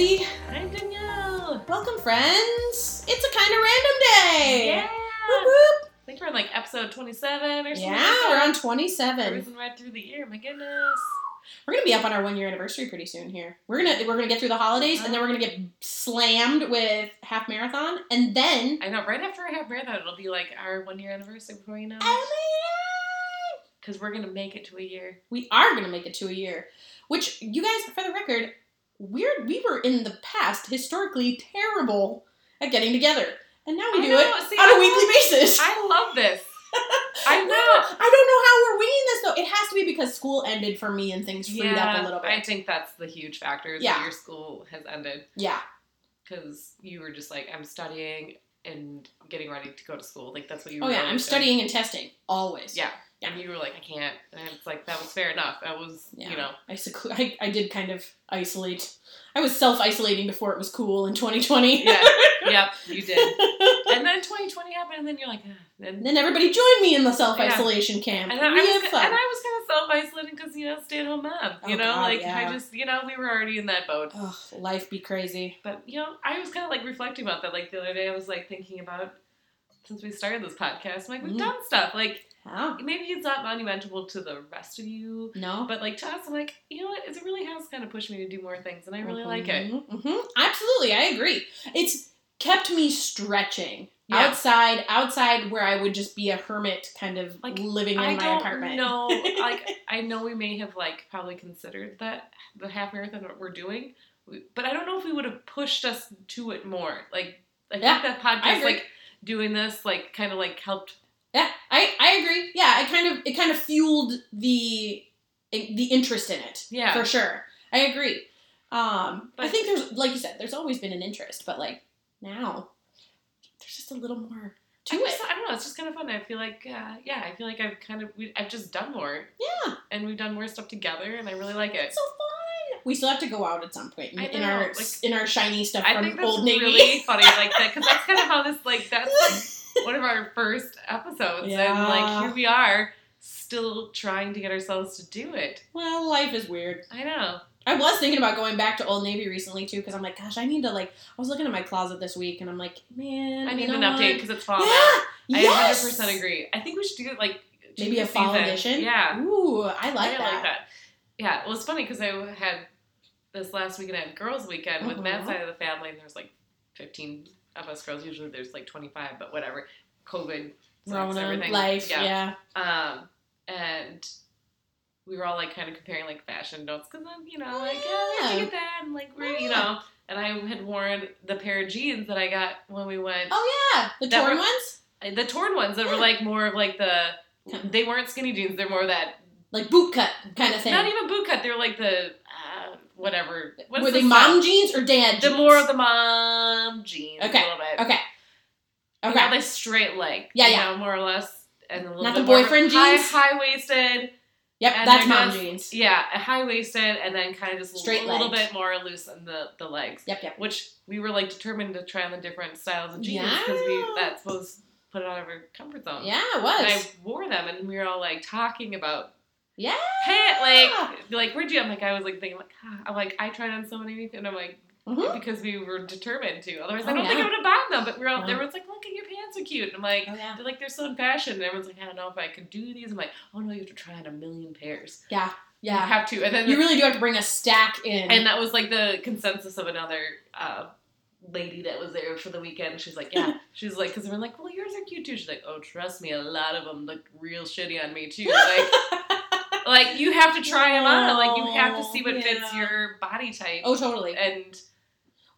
Lindsay. I'm Danielle. Welcome, friends. It's a kind of random day. Yeah. Whoop, whoop. I think we're on like episode 27 or something. Yeah, like we're on 27. Cruising right through the year. My goodness. We're gonna be up on our one year anniversary pretty soon here. We're gonna we're gonna get through the holidays and then we're gonna get slammed with half marathon and then I know. Right after I have marathon, it'll be like our one year anniversary before you know. oh my God, Because we're gonna make it to a year. we are gonna make it to a year. Which you guys, for the record, we're we were in the past historically terrible at getting together, and now we I do know, it see, on I a weekly love- basis. I love this. I No, know. I don't know how we're winging this though. It has to be because school ended for me and things freed up a little bit. I think that's the huge factor. Is Yeah. that your school has ended yeah, because you were just like, I'm studying and getting ready to go to school. Like that's what you. oh were yeah, I'm doing. studying and testing always. Yeah. Yeah. And you were like, I can't. And it's like, that was fair enough. That was, Yeah. you know. I, seclu- I I did kind of isolate. I was self isolating before it was cool in 2020. Yeah. yep, you did. And then 2020 happened, and then you're like, ah. And, then everybody joined me in the self isolation camp. and, I, was, had ki- fun. and I was kind of self isolating because, you know, stay at home mom. You Oh, know, God, like, yeah. I just, you know, we were already in that boat. Ugh, life be crazy. But, you know, I was kind of like reflecting about that. Like, the other day, I was like thinking about, since we started this podcast, I'm like, we've Mhm. done stuff. Like, How? maybe it's not monumental to the rest of you. No. But like to us, I'm like, you know what? It really has kind of pushed me to do more things, and I really like it. hmm Absolutely, I agree. It's kept me stretching Yeah. outside, outside where I would just be a hermit, kind of Like, living in I my don't apartment. No, Like, I know we may have like probably considered that the half marathon that we're doing, but I don't know if we would have pushed us to it more. Like, I Yeah, think that podcast, like doing this, like kind of like helped. Yeah, I, I agree. Yeah, it kind of it kind of fueled the the interest in it. Yeah. for sure. I agree. Um, I think there's like you said, there's always been an interest, but like now, there's just a little more to I, it. just, I don't know. It's just kind of fun. I feel like, uh, yeah, I feel like I've kind of, we, I've just done more, Yeah, and we've done more stuff together, and I really like it. it's so fun. We still have to go out at some point in, in our like- in our shiny stuff I from think that's Old Navy. really funny, like that, because that's kind of how this, like, that's like one of our first episodes, and like here we are, still trying to get ourselves to do it. well, life is weird. I know. I was thinking about going back to Old Navy recently too, because I'm like, gosh, I need to like. I was looking at my closet this week, and I'm like, man, I need an update because it's fall now. Yeah, I yes! 100 percent agree. I think we should do it like Maybe a fall season. edition. Yeah, Ooh, I like I that. like that. Yeah, well, it's funny because I had this last weekend I had girls' weekend with that Mhm. side of the family, and there's like 15 of us girls. Usually there's like 25, but whatever. COVID, Rona, everything. life, yeah. yeah. Um, and we were all like kind of comparing like fashion notes because then you know like yeah, Yeah. you get that and like where you Yeah. know. And I had worn the pair of jeans that I got when we went, Oh yeah, the torn were- ones, the torn ones that were like more of like the. They weren't skinny jeans. They're more that like boot cut kind of thing. not even boot cut. They're like the whatever. What's Were they style? mom jeans or dad jeans? The more of the mom jeans. Okay, A little bit. Okay. Okay. know, like straight leg. Yeah, you yeah. know, more or less. And a little Not the boyfriend high, jeans? High waisted. yep, that's mom just- jeans. Yeah, high waisted, and then kind of just Straight a little legged. bit more loose on the the legs. Yep, yep. Which we were like determined to try on the different styles of jeans because we Yeah. that's was put it out of our comfort zone. Yeah, it was. And I wore them, and we were all like talking about yeah. pant like like where'd you? I'm like I was like thinking like ah, I'm like I tried on so many, and I'm like Mhm. because we were determined to. Otherwise, Oh, I don't think I would have bought them. But we're all, No. everyone's like, look at your pants are cute, and I'm like. Oh yeah. They're like they're so in fashion, and everyone's like, I don't know if I could do these. I'm like, oh no, you have to try on a million pairs. Yeah. yeah, You Yeah. have to, and then You really do have to bring a stack in. and that was like the consensus of another uh, lady that was there for the weekend. She's like, yeah, she's like, because we're like, well, yours are cute too. She's like, oh, trust me, a lot of them look real shitty on me too. Like, like you have to try them on. Like you have to see what fits your body type. oh, totally. And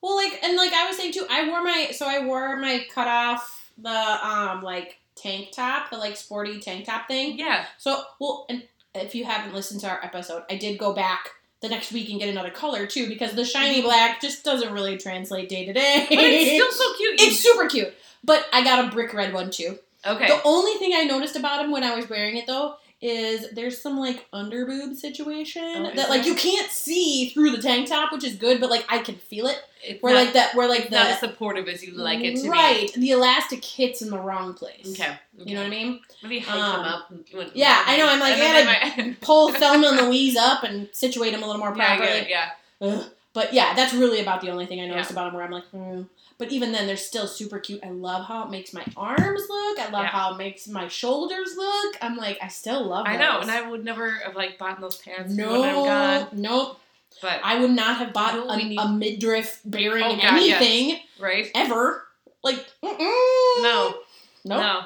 Well, like and like I was saying too, I wore my so I wore my cut off the um like tank top, the like sporty tank top thing. yeah, So well, and if you haven't listened to our episode, I did go back the next week and get another color too because the shiny black just doesn't really translate day to day. but it's still so cute. It's super cute. But I got a brick red one too. okay. The only thing I noticed about him when I was wearing it though is there's some like underboob situation Oh, that like you can't see through the tank top, which is good, but like I can feel it. It's Where not, like that, where like it's not as supportive as you like it to right, the elastic hits in the wrong place. be. Okay. You know what I mean? Maybe hike Um, them up. and- yeah, I know, I'm like, I might- Pull Thelma and Louise up and situate them a little more properly. it, yeah. Ugh. But yeah, that's really about the only thing I noticed Yeah. about them where I'm like, hmm. But even then, they're still super cute. I love how it makes my arms look. I love Yeah. how it makes my shoulders look. I'm like, I still love I know, and I would never have like bought those pants no, nope. But I would not have bought No, a, need- a midriff bearing Oh, God, yes. anything right? ever. Like, mm-mm. No. nope. No.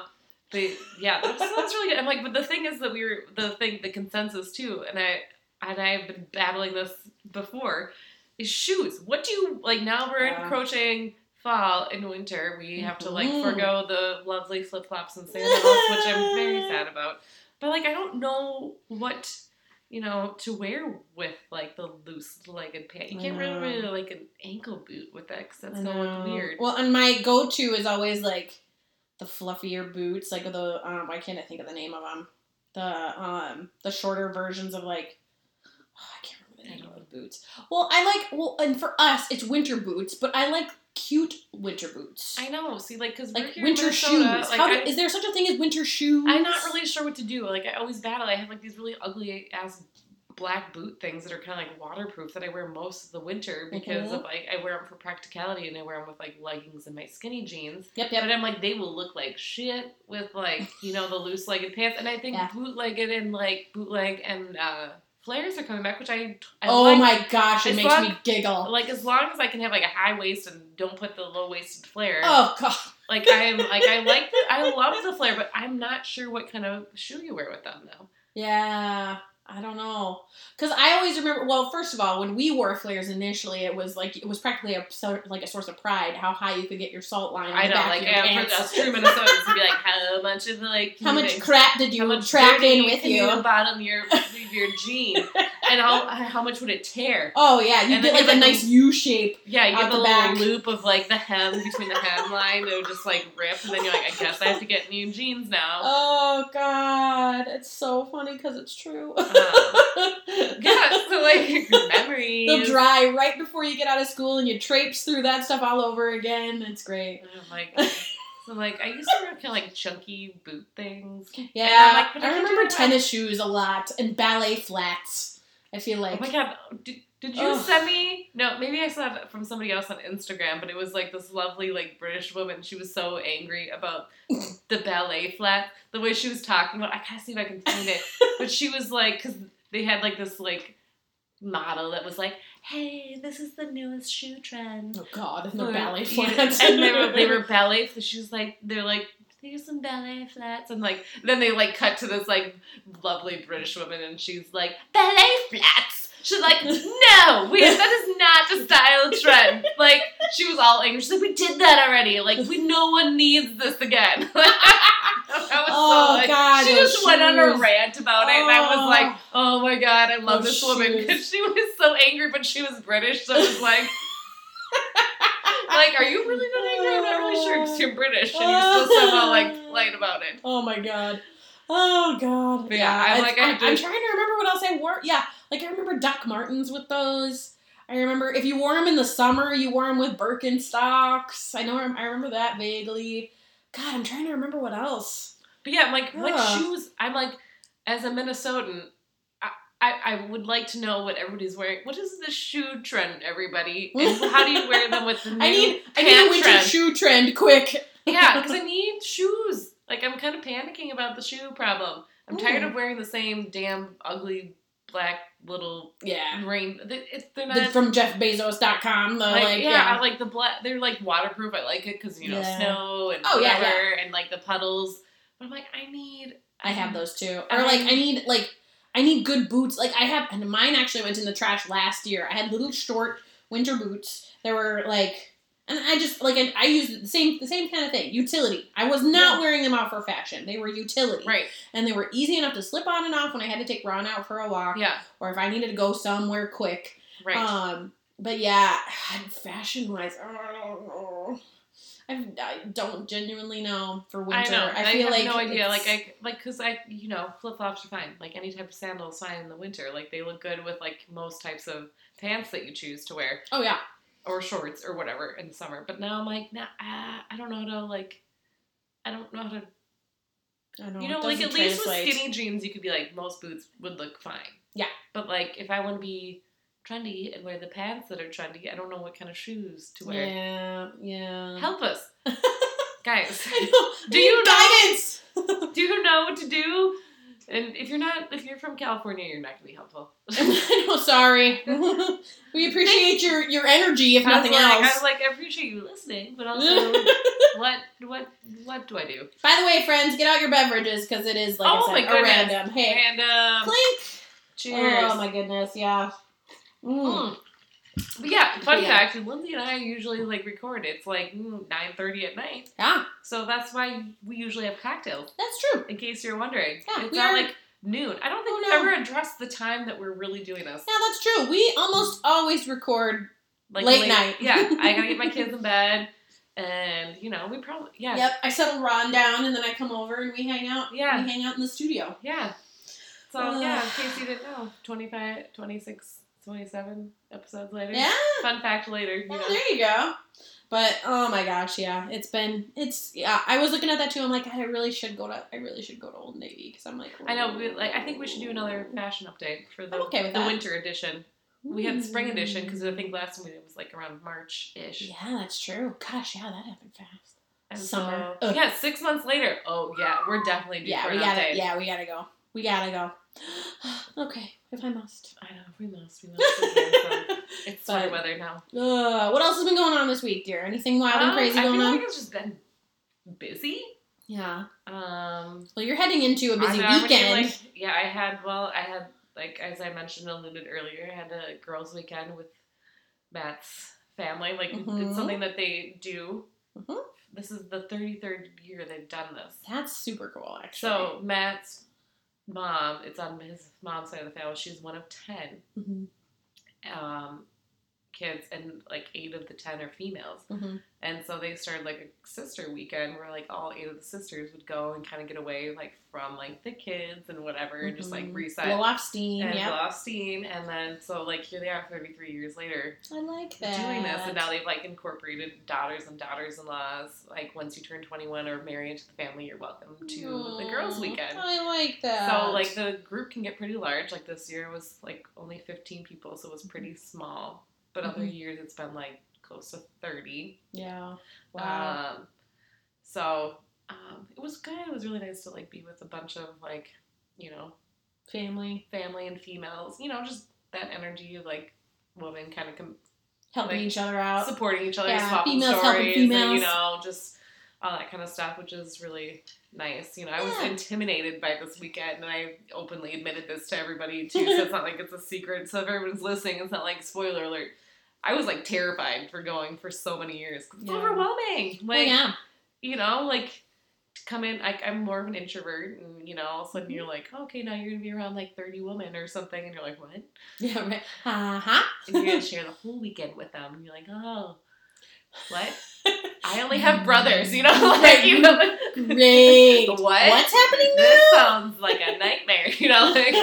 But yeah, that's, that's really good. I'm like, but the thing is that we were the thing, the consensus too, and I and I've been battling this before, is shoes. What do you like now? We're Yeah. encroaching fall and winter. We have to like Mhm. forego the lovely flip flops and sandals, which I'm very sad about. But like, I don't know what you know to wear with like the loose legged pant. You can't really, wear like an ankle boot with that because that's I gonna look know. weird. Well, and my go-to is always like the fluffier boots, like the um, why can't I think of the name of them? The um, the shorter versions of like, oh, I can't remember the name of boots. Well, I like well, and for us it's winter boots, but I like cute winter boots, I know. See, like, because like winter shoes. Like, How do, I, is there such a thing as winter shoes? I'm not really sure what to do. Like, I always battle. I have like these really ugly ass black boot things that are kind of like waterproof that I wear most of the winter because Mhm. of like I wear them for practicality and I wear them with like leggings and my skinny jeans. Yep, yep. But. I'm like, they will look like shit with like you know the loose legged pants. And I think Yeah. bootlegged and like bootleg and uh, flares are coming back, which I, I oh like. my gosh, it as makes long- me giggle. Like as long as I can have like a high waist and don't put the low waisted flare. Oh god. Like I'm like I like the I love the flare, but I'm not sure what kind of shoe you wear with them though. Yeah, I don't know. Because I always remember. Well, first of all, when we wore flares initially, it was like it was practically a like a source of pride how high you could get your salt line. I know, like yeah, for us true Minnesotans to be like, how much of like How much crap did you much track in with you? the bottom of your of your jean, and how how much would it tear? Oh yeah, you And get like a nice U shape. Yeah, you get the, the little loop of like the hem between the hemline. It would just like rip, and then you're like, I guess I have to get new jeans now. Oh god, it's so funny because it's true. yeah, so like memories. They'll dry right before you get out of school, and you traipse through that stuff all over again. It's great. Oh like, so like I used to wear kind of like chunky boot things. Yeah, like, I remember tennis shoes a lot and ballet flats. I feel like oh my god, did, did you Ugh. send me? No, maybe I saw it from somebody else on Instagram, but it was like this lovely like British woman. She was so angry about the ballet flat, the way she was talking about. I gotta see if I can find it, but she was like, because they had like this like model that was like, "Hey, this is the newest shoe trend." Oh God, and the ballet flats. and they were they were ballet. She was like, they're like, here's some ballet flats, and like then they like cut to this like lovely British woman, and she's like, ballet flats. She's like, no, we that is not a style trend. Like she was all angry. She's like, we did that already. Like we no one needs this again. Oh, so, like, God, she just went on a rant about it, and I was Oh. like, oh my god, I love this woman because she was so angry, but she was British, so it was like. like, are you really that angry? I'm not really sure because you're British and you're still somehow like light about it. Oh my god. Oh god. But yeah, I'm like, I, I'm trying to remember what else I wore. Yeah, like I remember Doc Martens with those. I remember if you wore them in the summer, you wore them with Birkenstocks. I know. I remember that vaguely. God, I'm trying to remember what else. But yeah, like, what shoes? I'm like, as a Minnesotan, I, I, I would like to know what everybody's wearing. What is the shoe trend, everybody? And how do you wear them with the new I need I need a winter trend? shoe trend quick. Yeah, because I need shoes. Like I'm kind of panicking about the shoe problem. I'm tired of wearing the same damn ugly black little Yeah. rain. they- It, they're not The, from JeffBezos.com. The like, like, yeah, yeah. I like the black. They're like waterproof. I like it because you know Yeah. snow and Oh, yeah, whatever, and like the puddles. But I'm like, I need. I have those too. Or Um, like I need like I need good boots. Like I have and mine actually went in the trash last year. I had little short winter boots. They were like and I just like I, I used the same the same kind of thing. Utility. I was not Yeah. wearing them out for fashion. They were utility. Right. And they were easy enough to slip on and off when I had to take Ron out for a walk Yeah. or if I needed to go somewhere quick. Right. Um but yeah, fashion wise, I, I don't genuinely know for winter. I know. I, feel have like no idea. Like I like because I you know flip flops are fine. Like any type of sandals fine in the winter. Like they look good with like most types of pants that you choose to wear oh yeah, or shorts or whatever in the summer. But now I'm like, nah, ah, I don't know how to like. I don't know how to. I know. You know, like at least translate. with skinny jeans, you could be like most boots would look fine. Yeah. But like if I want to be trendy and wear the pants that are trendy, I don't know what kind of shoes to wear. Yeah, yeah. Help us, guys. Do you know- guidance? Do you know what to do? And if you're not, if you're from California, you're not gonna be helpful. I know. Sorry. we appreciate your your energy, if nothing like, I else. was like, I appreciate you listening, but also, what, what, what do I do? By the way, friends, get out your beverages because it is like Oh I my said, a random. Hey, And um, clink. cheers. Oh my goodness, yeah. Mm. Mm. But yeah, fun Yeah. fact: Lindsay and I usually like record. It's like mm, nine thirty at night, Yeah, so that's why we usually have cocktails. that's true. In case you're wondering, Yeah, it's not are- like noon. I don't think Oh, we've no. ever addressed the time that we're really doing this. Yeah, that's true. We almost always record. Like Late night. yeah, I gotta get my kids in bed, and you know we probably yeah Yep, I settle Ron down and then I come over and we hang out. Yeah. we hang out in the studio. yeah. So Ugh. yeah, in case you didn't know, 25, 26, 27 episodes later. Yeah, Fun fact later. You yeah, know. there you go. But oh my gosh, yeah, it's been it's yeah. I was looking at that too. I'm like, I really should go to I really should go to Old Navy because I'm like, I know. We, like I think we should do another fashion update for the okay with the that. winter edition. We had the spring edition because I think last time it was like around March ish. Yeah, that's true. Gosh, yeah, that happened fast. And Summer. So, yeah, six months later. Oh yeah, we're definitely due Yeah, for we an gotta. update. Yeah, we gotta go. We gotta go. okay, if I must. I know we must. We must. it's sweater weather now. Uh, what else has been going on this week, dear? Anything wild and Um, crazy I going feel on? like it's just been busy. yeah. Um, Well, you're heading into a busy know, weekend. like- yeah, I had. Well, I had like as I mentioned, alluded earlier. I had a girls' weekend with Matt's family. Like Mhm. it's something that they do. Mhm. This is the thirty third year they've done this. That's super cool, actually. So Matt's mom, it's on his mom's side of the family. She's one of ten Mhm, um, kids, and like eight of the ten are females. mhm. And so they started like a sister weekend where like all eight of the sisters would go and kind of get away like from like the kids and whatever, and just like Mhm. reset blow off steam. and Yeah, blow off steam. And then so like here they are, thirty three years later, I like that. doing this, and now they've like incorporated daughters and daughters-in-laws. Like once you turn twenty one or marry into the family, you're welcome to the girls' weekend. I like that. So like the group can get pretty large. Like this year was like only 15 people, so it was pretty small. But other Mhm. years it's been like close to 30. yeah, wow. Um, so um, it was good. It was really nice to like be with a bunch of like you know Family family and females. You know just that energy of like women kind of com- helping like, each other out. supporting each other, Yeah, swapping females stories, helping and you know just all that kind of stuff, which is really nice. You know, I was intimidated by this weekend, and I openly admitted this to everybody too. so it's not like it's a secret. So if everyone's listening, it's not like spoiler alert. I was like terrified for going for so many years. It's Yeah. overwhelming. Well, yeah, you know, like to come in. I, I'm more of an introvert, and you know, all of a sudden you're like, okay, now you're gonna be around like 30 women or something, and you're like, what? yeah, right. Uh huh. And you're gonna share the whole weekend with them, and you're like, oh, what? I only have brothers, you know, like you know, Great. What? What's happening this sounds like a nightmare, you know, like.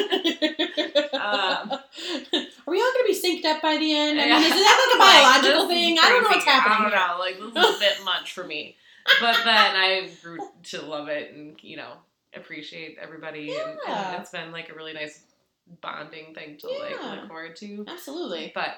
Um, Are we all going to be synced up by the end? I Yeah. mean, is that like a biological is thing? I don't know what's crazy. I happening. don't know. Like this is a bit much for me. But then I grew to love it and you know appreciate everybody, and, Yeah. and it's been like a really nice bonding thing to like look forward to. Absolutely. But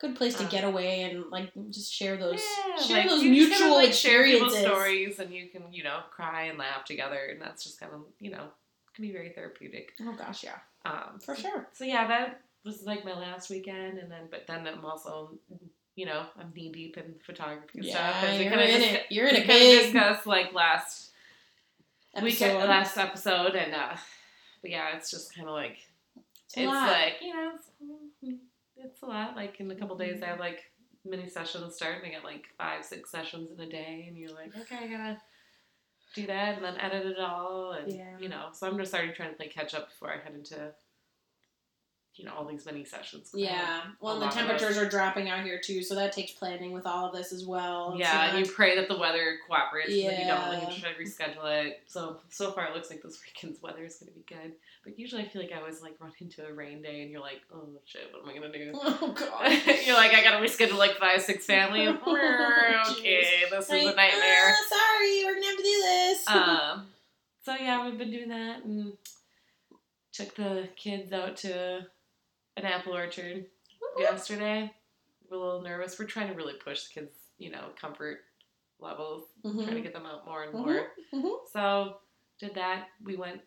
Good place to Uh, get away and like just share those yeah, share like, those mutual kinda, like, share people's experiences. stories, and you can you know cry and laugh together, and that's just kind of you know can be very therapeutic. Oh gosh, yeah, Um, for sure. So yeah, that was like my last weekend, and then but then I'm also, you know, I'm knee deep in photography and stuff. Yeah, as you're in dis- it. You're in we a kinda big discussed like last weekend, episode. last episode, and uh, but yeah, it's just kind of like It's it's like you know, it's, a lot. Like in a couple days, I mm-hmm. have like mini sessions start, and I get like five, six sessions in a day, and you're like, okay, I gotta do that, and then edit it all, and Yeah. you know, so I'm just starting trying to play catch up before I head into you know all these mini sessions. Yeah. Well, the temperatures are dropping out here too, so that takes planning with all of this as well. Yeah, So and you pray that the weather cooperates. Yeah. You don't, you try to reschedule it. So so far, it looks like this weekend's weather is going to be good. But usually, I feel like I always like run into a rain day, and you're like, oh shit, what am I gonna do? Oh god. you're like, I gotta reschedule like five, six family. Oh, okay, this is a nightmare. "Ah, sorry, we're gonna have to do this. um, so yeah, we've been doing that and took the kids out to an apple orchard yesterday. We're a little nervous. We're trying to really push the kids, you know, comfort levels, trying to Mhm. get them out more and Mhm. more. Mhm. So did that. We went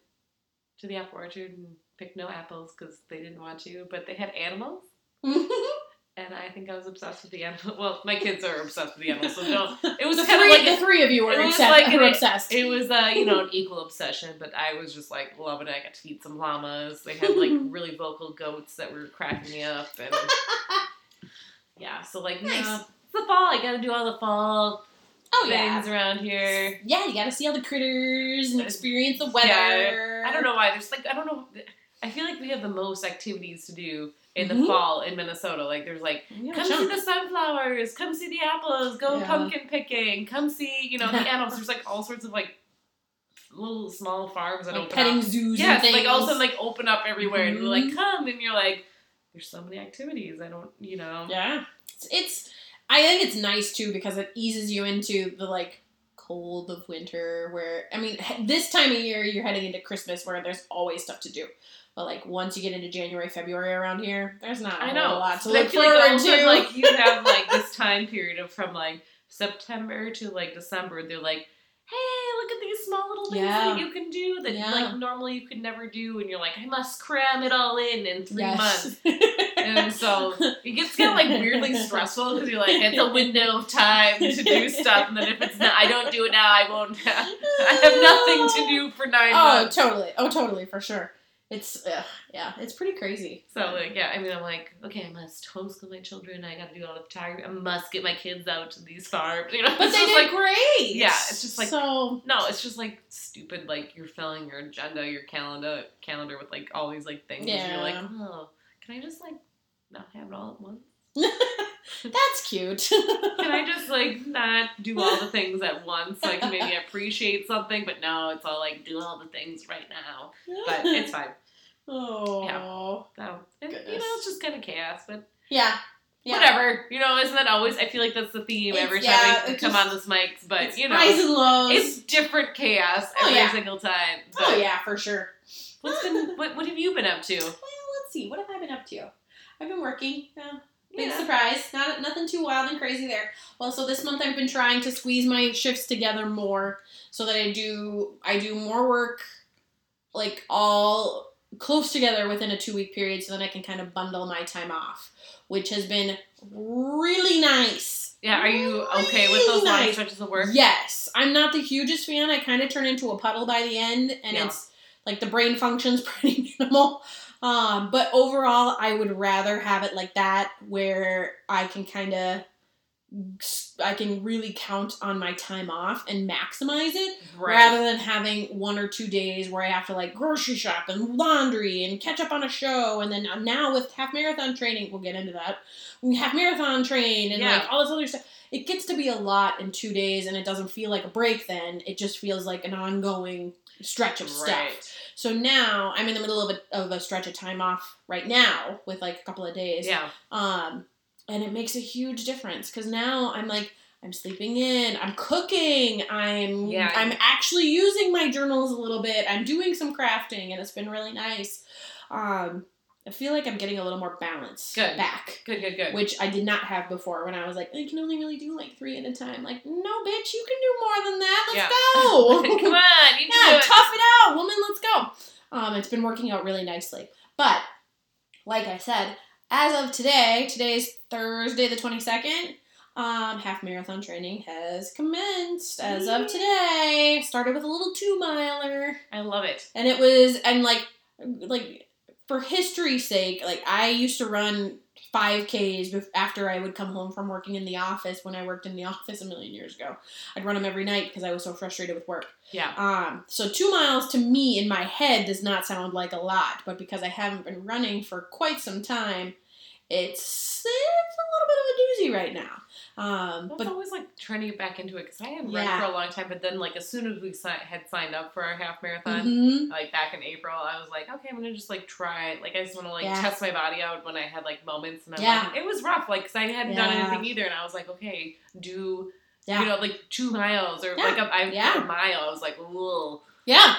to the apple orchard and picked no apples because they didn't want to, but they had animals. And I think I was obsessed with the animal. Well, my kids are obsessed with the animals, so. It was kind of like the a, three of you were, it was like an- obsessed. it was uh, you know an equal obsession, but I was just like loving it. I got to feed some llamas. They had like really vocal goats that were cracking me up, and yeah. So like, Nice. no, it's the fall. I got to do all the fall oh yeah. things around here. Yeah, you gotta see all the critters and experience the weather. Yeah, I don't know why. There's like I don't know. I feel like we have the most activities to do in the Mhm. fall in Minnesota. Like there's like Yeah, come see the sunflowers, come see the apples, go Yeah. pumpkin picking, come see you know the animals. There's like all sorts of like little small farms that like open petting up. zoos Yes, things. like also like open up everywhere and you're like Mhm. come and you're like there's so many activities. I don't you know. Yeah. It's, it's I think it's nice too because it eases you into the like cold of winter where I mean this time of year you're heading into Christmas where there's always stuff to do. But like once you get into January, February around here, there's not a I know. lot to look like forward a to. like you have like this time period of from like September to like December. They're like, hey, look at these small little things Yeah. that you can do that Yeah. like normally you could never do, and you're like, I must cram it all in in three Yes. months. And so it gets kind of like weirdly stressful because you're like, it's a window of time to do stuff, and then if it's not, I don't do it now, I won't. Have, I have nothing to do for nine Oh, months. Oh totally. Oh, totally, for sure. It's ugh, yeah, it's pretty crazy. So like yeah, I mean I'm like okay, I must homeschool my children. I got to do all the photography. I must get my kids out to these farms. You know, But it's they did like great. Yeah, it's just like- so. no, it's just like stupid. Like you're filling your agenda, your calendar, calendar with like all these like things. And you're like, oh, can I just like not have it all at once? That's cute. Can I just like not do all the things at once? I can maybe appreciate something, but no, it's all like do all the things right now. But it's fine. oh. Yeah. So and, you know, it's just kind of chaos, but. Yeah. yeah. whatever. You know, isn't that always? I feel like that's the theme It's- every time yeah, we it come just- on this mics. But you know, highs and lows. it's different chaos Oh, every yeah. single time. Oh, but oh yeah, for sure. What's been? What, what have you been up to? Well, let's see. What have I been up to? I've been working. Yeah. Big Yeah. surprise. Not nothing too wild and crazy there. Well, so this month I've been trying to squeeze my shifts together more so that I do I do more work like all close together within a two week period so then I can kind of bundle my time off, which has been really nice. Yeah, are you okay with those Really long nice. stretches of work? Yes, I'm not the hugest fan. I kind of turn into a puddle by the end, and Yeah. it's like the brain functions pretty minimal. Um, but overall, I would rather have it like that, where I can kind of, I can really count on my time off and maximize it, Right. rather than having one or two days where I have to like grocery shop and laundry and catch up on a show, and then now with half marathon training, we'll get into that. We half marathon train and Yeah. like all this other stuff. It gets to be a lot in two days, and it doesn't feel like a break. Then it just feels like an ongoing stretch of stuff. So now I'm in the middle of a, of a stretch of time off right now with like a couple of days. Yeah. Um, and it makes a huge difference because now I'm like I'm sleeping in, I'm cooking, I'm Yeah. I'm actually using my journals a little bit. I'm doing some crafting, and it's been really nice. Um, I feel like I'm getting a little more balance Good. back. Good. Good. Good. Which I did not have before when I was like, I can only really do like three at a time. Like, no, bitch, you can do more than that. Let's Yeah. go. Come on, Yeah, do it. tough it out, woman. Let's go. Um, it's been working out really nicely. But like I said, as of today, today's Thursday the twenty second. Um, half marathon training has commenced as of today. Started with a little two miler, I love it. and it was and like like for history's sake, like I used to run 5Ks after I would come home from working in the office when I worked in the office a million years ago. I'd run them every night because I was so frustrated with work. Yeah. Um, so two miles to me in my head does not sound like a lot, but because I haven't been running for quite some time, it's, it's a little bit of a doozy right now. Um, I was but always like trying to get back into it because I hadn't Yeah. run for a long time. But then, like, as soon as we si- had signed up for our half marathon, Mhm. like back in April, I was like, okay, I'm gonna just like try. Like, I just want to like Yeah. test my body out when I had like moments, and I'm Yeah. like, it was rough, like, because I hadn't done anything either, and I was like, okay, do yeah. you know like two miles or like a, I, Yeah. a mile? I was like, whoa, Yeah,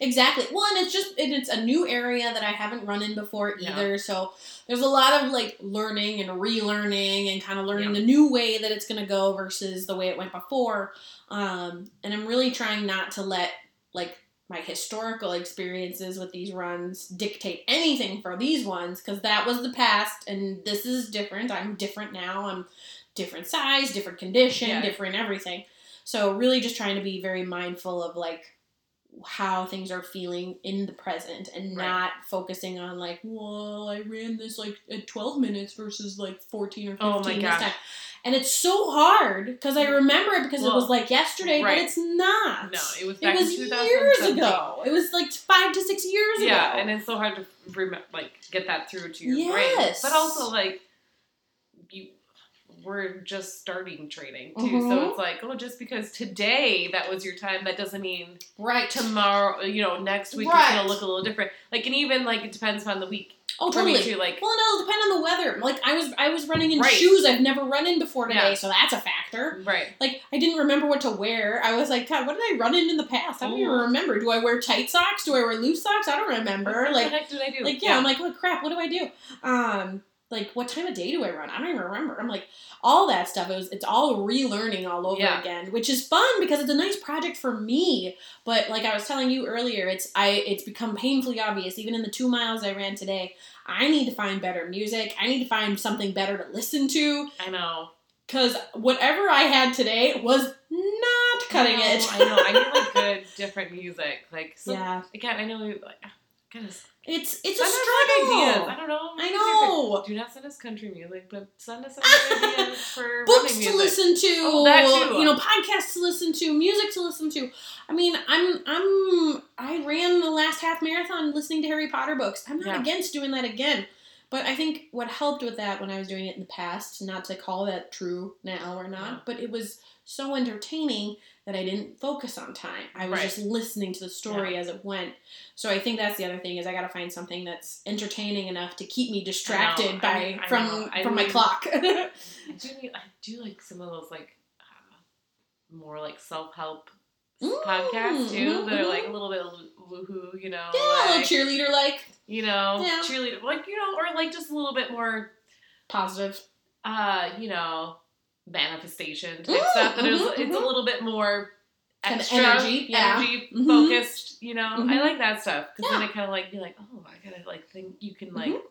exactly. Well, and it's just and it's a new area that I haven't run in before Yeah. either. So there's a lot of like learning and relearning and kind of learning Yeah. the new way that it's gonna go versus the way it went before. Um, and I'm really trying not to let like my historical experiences with these runs dictate anything for these ones because that was the past and this is different. I'm different now. I'm different size, different condition, Yeah. different everything. So really just trying to be very mindful of like how things are feeling in the present and Right. not focusing on like, well, I ran this like at 12 minutes versus like 14 or 15 Oh this gosh. time. And it's so hard because I remember it because it was like yesterday, right. but it's not. no, it was It was years ago. It was like five to six years Yeah, ago. and it's so hard to rem- like get that through to your brain. Yes. But also like we're just starting training too. Mhm. So it's like, oh, just because today that was your time, that doesn't mean right. tomorrow, you know, next week it's Right. gonna look a little different. Like, and even like it depends on the week oh, totally. too. Like, Well, no, it'll depend on the weather. Like I was, I was running in Right. shoes I've never run in before today, Yeah. so that's a factor. right? Like I didn't remember what to wear. I was like, God, what did I run in in the past? I don't even remember. Do I wear tight socks? Do I wear loose socks? I don't remember. What Like, the heck did I do? like yeah, I'm like, what crap? What do I do? Um, like what time of day do I run? I don't even remember. I'm like, all that stuff. It was, it's all relearning all over Yeah. again, which is fun because it's a nice project for me. But like I was telling you earlier, it's I, it's become painfully obvious. Even in the two miles I ran today, I need to find better music. I need to find something better to listen to. I know. Because whatever I had today was not cutting I know, it. I know. I need like good, different music. Like, so, yeah, again, I know. Like, goodness. it's it's Send a struggle. ideas. I don't know. I know. Do not send us country music, but send us ideas for Books to music. listen to, Oh, you know, podcasts to listen to, music to listen to. I mean, I'm I'm I ran the last half marathon listening to Harry Potter books. I'm not Yeah. against doing that again. But I think what helped with that when I was doing it in the past, not to call that true now or not, Yeah. but it was so entertaining that I didn't focus on time. I was Right. just listening to the story as it went. So I think that's the other thing is I got to find something that's entertaining enough to keep me distracted I by know, I from know. I from my mean- clock. I do I do like some of those like uh, more like self help Mm, podcasts too mhm, that are mhm. like a little bit woohoo, you know, Yeah, a little like, cheerleader like you know, Yeah. cheerleader, like you know, or like just a little bit more, positive. uh, you know, manifestation type Mm, stuff. That mhm, it's a mhm. little bit more Kind of extra energy, yeah. energy Mhm. focused. You know, I Mhm. like that stuff because then Yeah. it kind of like be like, oh, I gotta like think. You can like Mhm.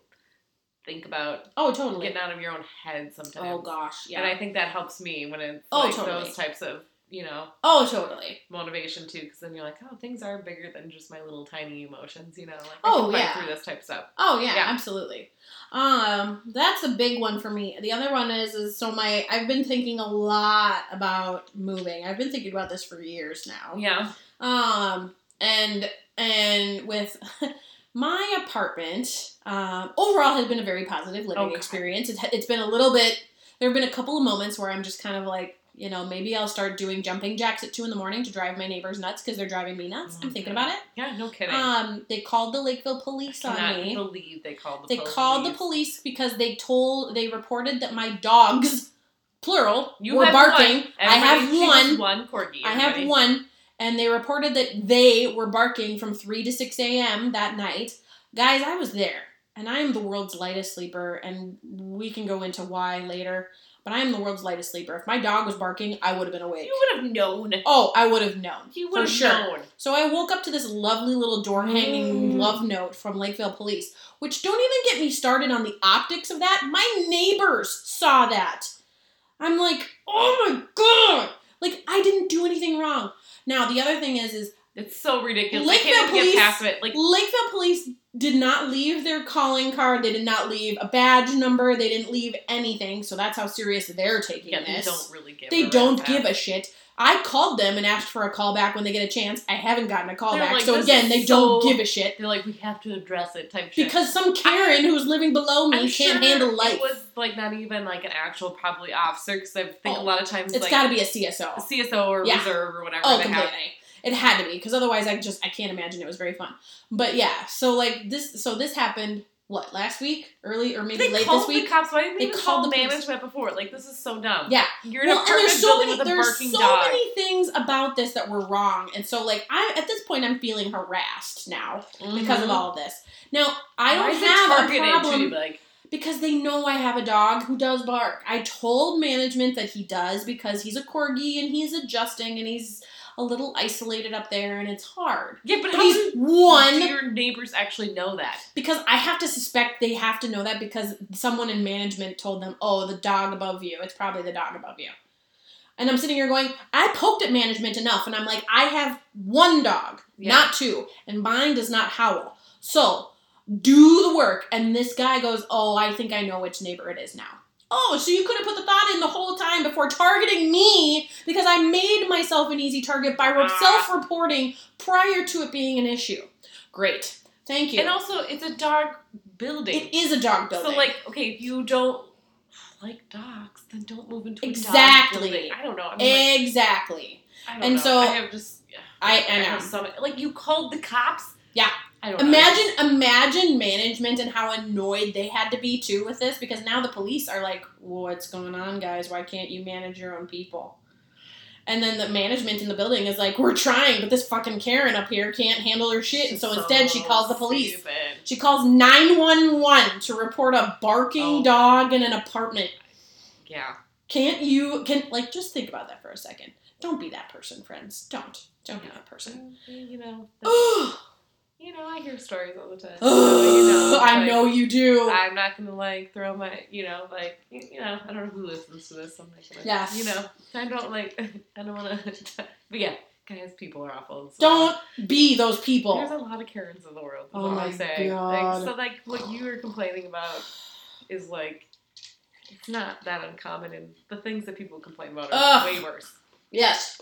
think about Oh, totally. getting out of your own head sometimes. Oh gosh, yeah. And I think that helps me when it's Oh, like totally. those types of, you know, oh, totally. motivation too. Because then you're like, oh, things are bigger than just my little tiny emotions, you know. Like, Oh, yeah. through this type of stuff. Oh yeah, Yeah. absolutely. Um, that's a big one for me. The other one is is so my I've been thinking a lot about moving. I've been thinking about this for years now. Yeah. Um, and and with my apartment, um, overall has been a very positive living experience. It's it's been a little bit. There have been a couple of moments where I'm just kind of like, you know, maybe I'll start doing jumping jacks at two in the morning to drive my neighbors nuts because they're driving me nuts. I'm thinking Okay. about it. Yeah, no kidding. Um, they called the Lakeville police on me. believe they called the They police. called the police because they told they reported that my dogs, plural, You were barking. I have Everybody- one. one corgi. I have one, and they reported that they were barking from three to six a.m. that night. Guys, I was there, and I am the world's lightest sleeper, and we can go into why later. But I am the world's lightest sleeper. If my dog was barking, I would have been awake. You would have known. Oh, I would have known. You would have sure. known. So I woke up to this lovely little door hanging Mm. love note from Lakeville Police, which don't even get me started on the optics of that. My neighbors saw that. I'm like, oh my god! Like I didn't do anything wrong. Now the other thing is, is It's so ridiculous. Lakeville police- get past it. Like Lakeville police did not leave their calling card. They did not leave a badge number. They didn't leave anything. So that's how serious they're taking yeah, they this. don't really give. They a don't give a shit. I called them and asked for a call back when they get a chance. I haven't gotten a call They're back. like, so again, they don't give a shit. They're like, we have to address it type shit. Because some Karen who's living below me I'm can't sure handle life. It was like not even like an actual probably officer because I think Oh, a lot of times it's like got to be a a CSO. CSO or Yeah. reserve or whatever Oh, they have. It had to be because otherwise, I just I can't imagine it was very fun. But yeah, so like this, so this happened what last week, early or maybe They late this week. the cops. Why didn't They they call the management before? Like this is so dumb. Yeah. You're in Well, and there's so many with a there's so dog. many things about this that were wrong, and so like I at this point I'm feeling harassed now because of Mhm. all of this. Now I don't have a problem To, like because they know I have a dog who does bark. I told management that he does because he's a corgi and he's adjusting and he's a little isolated up there and it's hard. yeah, but But how do, one do your neighbors actually know that? because I have to suspect they have to know that because someone in management told them, "Oh, the dog above you. It's probably the dog above you." And I'm sitting here going, I poked at management enough, and I'm like, I have one dog, Yeah. not two, and mine does not howl. So do the work. And this guy goes, Oh, I think I know which neighbor it is now. Oh, so you could have put the thought in the whole time before targeting me because I made myself an easy target by Ah. self reporting prior to it being an issue. Great. Thank you. And also, it's a dog building. It is a dog building. So, like, okay, if you don't like dogs, then don't move into a Exactly. I don't know. I mean, like, exactly. I don't and know. so- I have just. yeah, I- I have know. so many- like you called the cops. Yeah. I don't know. Imagine, imagine management and how annoyed they had to be too with this because now the police are like, "What's going on, guys? Why can't you manage your own people?" And then the management in the building is like, "We're trying, but this fucking Karen up here can't handle her shit." And so instead, she calls the police. Stupid. She calls nine one one to report a barking Oh. dog in an apartment. Yeah. Can't you? Can like just think about that for a second. Don't be that person, friends. Don't. Don't be that person. You know. You know, I hear stories all the time. So, you know, I like, know you do. I'm not gonna like throw my, you know, like, you know, I don't know who listens to this. I'm not gonna, Yes. you know, I don't like, I don't want to, but yeah, guys, people are awful. so- Don't be those people. There's a lot of Karens in the world. Oh my I'm. God. Like, so, like, what you were complaining about is like, it's not that uncommon, and the things that people complain about are Ugh. way worse. Yes.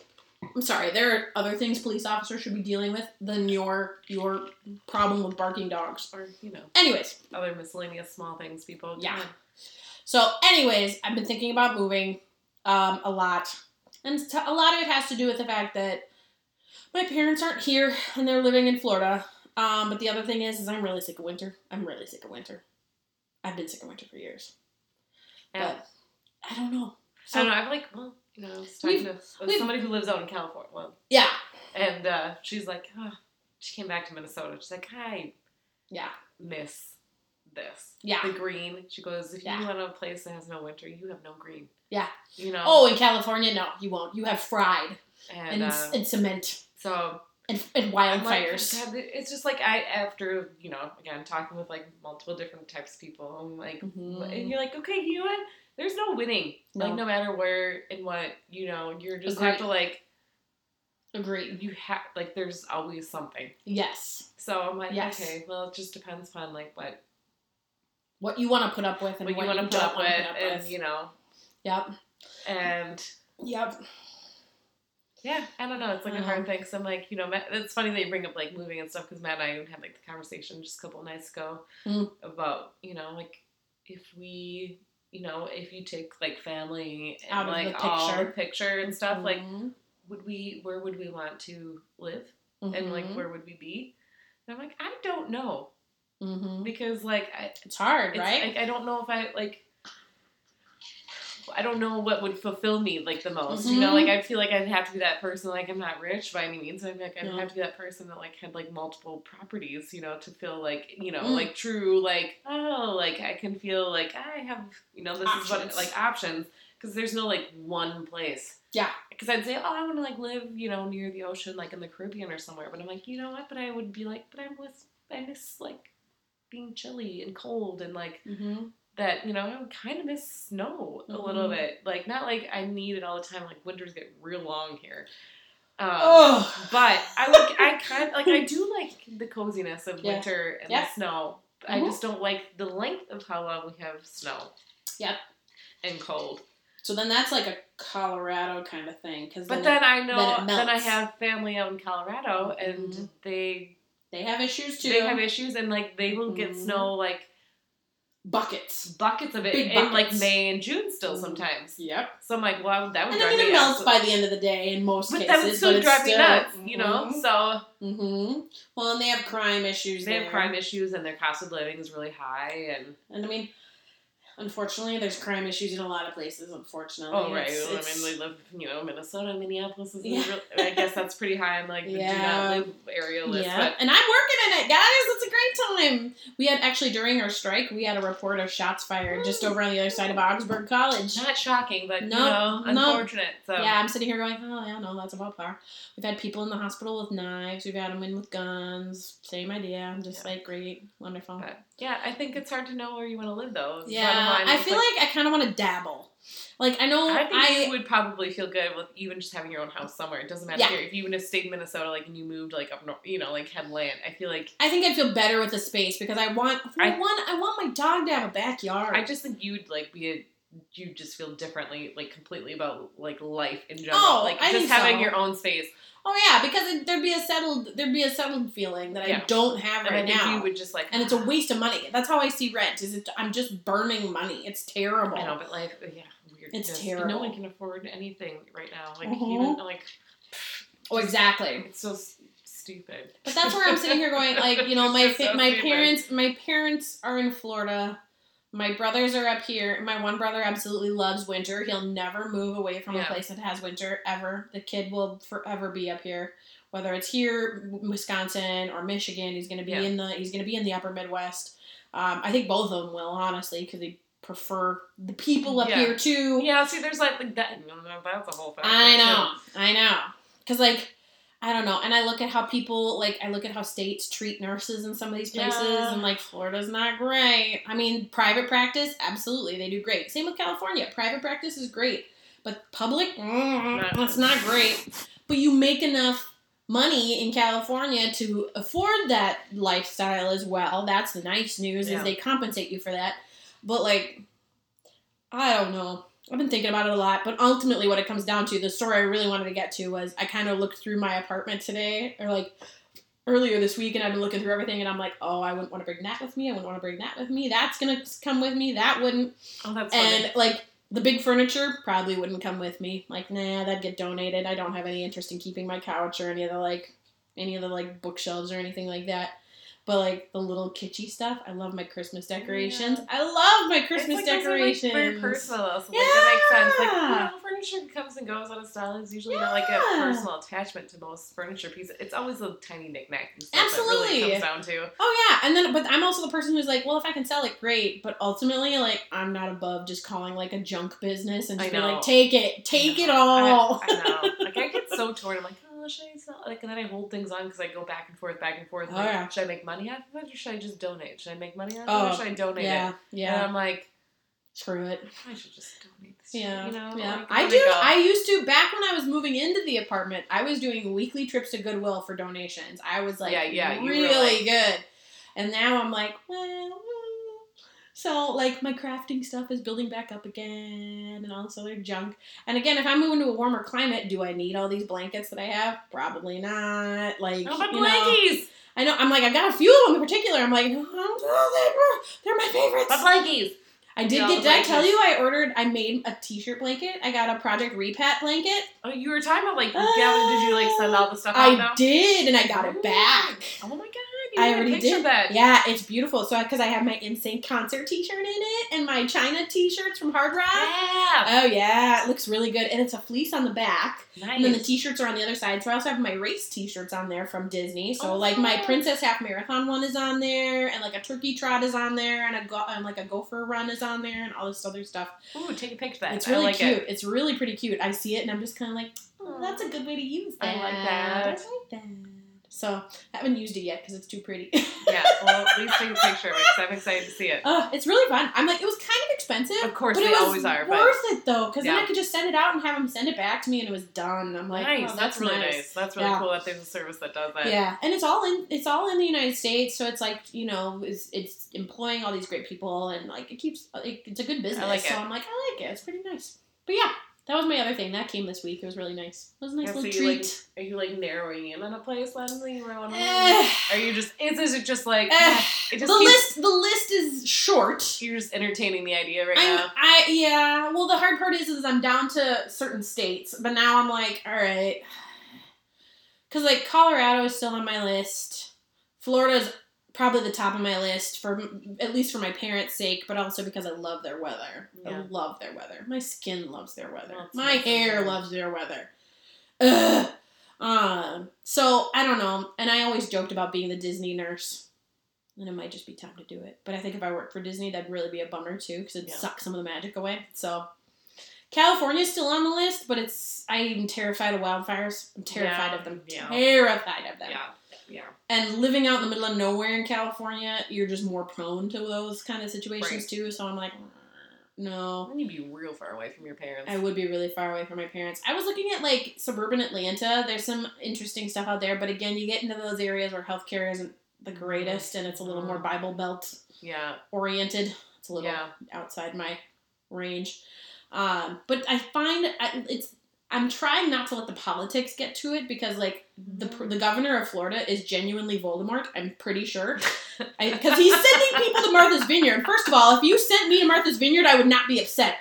I'm sorry. There are other things police officers should be dealing with than your your problem with barking dogs. Or you know, Anyways, other miscellaneous small things. People. Yeah. so anyways, I've been thinking about moving um, a lot, and t- a lot of it has to do with the fact that my parents aren't here and they're living in Florida. Um, but the other thing is, is I'm really sick of winter. I'm really sick of winter. I've been sick of winter for years, Yeah. but I don't know. I So don't know. I'm like, well, you know, I was talking to somebody who lives out in California. Well, yeah, And uh, she's like, oh, she came back to Minnesota. She's like, I yeah, miss this. yeah. The green. She goes, if Yeah. you want a place that has no winter, you have no green. Yeah. You know? Oh, in California, no, you won't. You have fried and, and, uh, and cement so and, and like, wildfires. It's just like I, after, you know, again, talking with like multiple different types of people, I'm like, Mhm. and you're like, okay, you know what? There's no winning. No. Like, no matter where and what, you know, you're just Agreed. have to like, agree. you have, like, there's always something. Yes. So I'm like, Yes. okay, well, it just depends on like what What you want to put up with and what what, you want to put up with, and with. you know, Yep. and Yep. yeah, I don't know. It's like a Uh-huh. hard thing. So I'm like, you know, Matt, it's funny that you bring up like moving and stuff because Matt and I even had like the conversation just a couple of nights ago Mm. about you know like if we you know if you take like family and Out of like the all the picture. and stuff like Mhm. would we where would we want to live and like Mhm. where would we be? And I'm like, I don't know Mhm. because like I It's hard, It's, right? Like, I don't know if I like. I don't know what would fulfill me like the most. You know, Mhm. like I feel like I'd have to be that person. Like I'm not rich by any means. I'm like I'd No. have to be that person that like had like multiple properties. You know, to feel like you know Mm. like true like oh like I can feel like I have you know this is what like options because there's no like one place. Yeah. Because I'd say, oh, I want to like live, you know, near the ocean, like in the Caribbean or somewhere. But I'm like, you know what? But I would be like, but I miss, I miss like being chilly and cold and like Mhm. That you know I would kind of miss snow a little Mhm. bit. Like not like I need it all the time. Like winters get real long here, Um, Oh, But I like I kind like I do like the coziness of Yeah. winter and Yeah. the snow. I Mhm. just don't like the length of how long we have snow. Yep. And cold. so then that's like a Colorado kind of thing, because But then I know it then I have family out in Colorado and Mhm. they they have issues too. they have issues and like they will get Mhm. snow like buckets. buckets of it Big in like. May and June still sometimes. Yep. So I'm like, well, that would And drive then it melts by the end of the day in most But cases. that would still but drive me nuts, you know. Mhm. So Mm-hmm. Well, and they have crime issues. they have crime issues and their cost of living is really high and and I mean, unfortunately, there's crime issues in a lot of places. Unfortunately. Oh right. It's- it's- I mean, we live, you know, Minnesota, Minneapolis is. Yeah. Real, I guess that's pretty high on like the Yeah. do not live area list. yeah, But and I'm working in it, guys. It's a great time. We had actually during our strike, we had a report of shots fired just over on the other side of Augsburg College. not shocking, but No, you know, no. unfortunate. So Yeah, I'm sitting here going, oh, yeah, no, that's about par. We've had people in the hospital with knives. We've had them in with guns. Same idea. I'm just Yeah. like, great, wonderful. But yeah, I think it's hard to know where you want to live though. Yeah, I feel like I kind of want to dabble. Like I know I think I, you would probably feel good with even just having your own house somewhere. It doesn't matter Yeah. here. if you even stayed in Minnesota, like and you moved like up north, you know, like had land. I feel like I think I'd feel better with the space because I want I- I want I want my dog to have a backyard. I just think you'd like be a you just feel differently, like completely about like life in general. Oh, like I just having so. your own space. oh yeah, because it, there'd be a settled there'd be a settled feeling that Yeah. I don't have And right I think now. you would just like and it's a waste of money. That's how I see rent. Is it? I'm just burning money. It's terrible. I know, but life, yeah, weird. It's terrible. No one can afford anything right now. Like Mhm. even like Oh, exactly. it's so stupid. But that's where I'm sitting here going, like, you know, my so my stupid. parents my parents are in Florida. My brothers are up here. My one brother absolutely loves winter. He'll never move away from a place that has winter ever. The kid will forever be up here, whether it's here, Wisconsin or Michigan. He's gonna be Yeah. in the he's gonna be in the Upper Midwest. Um, I think both of them will honestly because they prefer the people up Yeah. here too. Yeah, see, there's like, like that. That's a whole thing. I know, I know. Because, like, I don't know. And I look at how people, like, I look at how states treat nurses in some of these places, Yeah. and, like, Florida's not great. I mean, private practice, absolutely, they do great. Same with California. Private practice is great. But public, mm, Not- that's not great. But you make enough money in California to afford that lifestyle as well. That's the nice news Yeah. is they compensate you for that. But like I don't know. I've been thinking about it a lot, but ultimately what it comes down to, the story I really wanted to get to was I kind of looked through my apartment today or like earlier this week and I've been looking through everything and I'm like, "Oh, I wouldn't want to bring that with me. I wouldn't want to bring that with me. That's going to come with me. That wouldn't." Oh, that's And funny. like the big furniture probably wouldn't come with me. Like, nah, that'd get donated. I don't have any interest in keeping my couch or any of the like any of the like bookshelves or anything like that. But like the little kitschy stuff, I love my Christmas decorations. I love my Christmas it's like, are, like, decorations. very personal, so like, that makes sense. Like, you know, furniture comes and goes out of style. It's usually not like a personal attachment to most furniture pieces. It's always a tiny knickknack and stuff that Absolutely. really comes down to. Oh yeah, and then but I'm also the person who's like, well, if I can sell it, great. But ultimately, like, I'm not above just calling like a junk business and just be like, take it, take it all. I, I know. Like I get so torn. I'm like, oh, should I sell? Like, and then I hold things on because I go back and forth, back and forth. Oh, like, yeah. Should I make money off of it, or should I just donate? Should I make money off of Oh, it, or oh, should I donate yeah, it? And. I'm like, Screw it. I should just donate this. Yeah, shit, you know. yeah. Like, I do. I used to back when I was moving into the apartment. I was doing weekly trips to Goodwill for donations. I was like, Yeah, yeah, really like- good. And now I'm like, well. So like my crafting stuff is building back up again, and all this other junk. And again, if I move into a warmer climate, do I need all these blankets that I have? Probably not. Like, How about you know, blankies? I know. I'm like, I've got a few of them in particular. I'm like, oh, they're, they're my favorites. But blankies. I did Yeah, get. Did I tell you I ordered? I made a T-shirt blanket. I got a Project Repat blanket. Oh, you were talking about like, yeah, did you like send all the stuff out I now? did, and I got it back. Oh my I already did. that. Yeah, it's beautiful. So because I have my Insane concert T-shirt in it, and my China T-shirts from Hard Rock. Yeah. Oh yeah, it looks really good, and it's a fleece on the back, Nice. and then the T-shirts are on the other side. So I also have my race T-shirts on there from Disney. So Oh, like my. Princess Half Marathon one is on there, and like a Turkey Trot is on there, and a go- and like a Gopher Run is on there, and all this other stuff. Ooh, take a picture of that. It's really like cute. It. It's really pretty cute. I see it and I'm just kind of like, oh, that's a good way to use that. I like that. I like that. So I haven't used it yet because it's too pretty. Yeah, well, at least take a picture of it because I'm excited to see it. Uh, it's really fun. I'm like, it was kind of expensive. Of course, but they it was always are. But worth it though, because then I could just send it out and have them send it back to me, and it was done. I'm like, nice. oh, that's, really nice. That's really Yeah. cool that there's a service that does that. Yeah, and it's all in it's all in the United States, so it's like you know it's, it's employing all these great people, and like it keeps it, it's a good business. like So it. I'm like, I like it. It's pretty nice. But yeah, that was my other thing that came this week. It was really nice. It was a nice Yeah, so little like, treat. are you like narrowing in on a place, Leslie? You want to? Eh, Are you just? Is, is it just like? eh, it the keeps, list the list is short. You're just entertaining the idea right I'm, now. I yeah. Well, the hard part is, is I'm down to certain states, but now I'm like, all right, because like Colorado is still on my list. Florida's probably the top of my list for at least for my parents' sake, but also because I love their weather. Yeah. I love their weather. My skin loves their weather. It's my hair loves their weather. Ugh. Um. So I don't know, and I always joked about being the Disney nurse. And it might just be time to do it. But I think if I worked for Disney, that'd really be a bummer too, because it'd Yeah. suck some of the magic away. So California's still on the list, but it's I'm terrified of wildfires. I'm terrified Yeah, of them. yeah. Terrified of them. Yeah, yeah. And living out in the middle of nowhere in California, you're just more prone to those kind of situations Right. too. So I'm like, mm, no. Then you'd be real far away from your parents. I would be really far away from my parents. I was looking at like suburban Atlanta. There's some interesting stuff out there, but again, you get into those areas where healthcare isn't the mm-hmm. greatest and it's a little more mm-hmm. Bible Belt Yeah, oriented. It's a little yeah. outside my range. Um, but I find it's I'm trying not to let the politics get to it because like the the governor of Florida is genuinely Voldemort. I'm pretty sure because he's sending people to Martha's Vineyard. First of all, if you sent me to Martha's Vineyard, I would not be upset.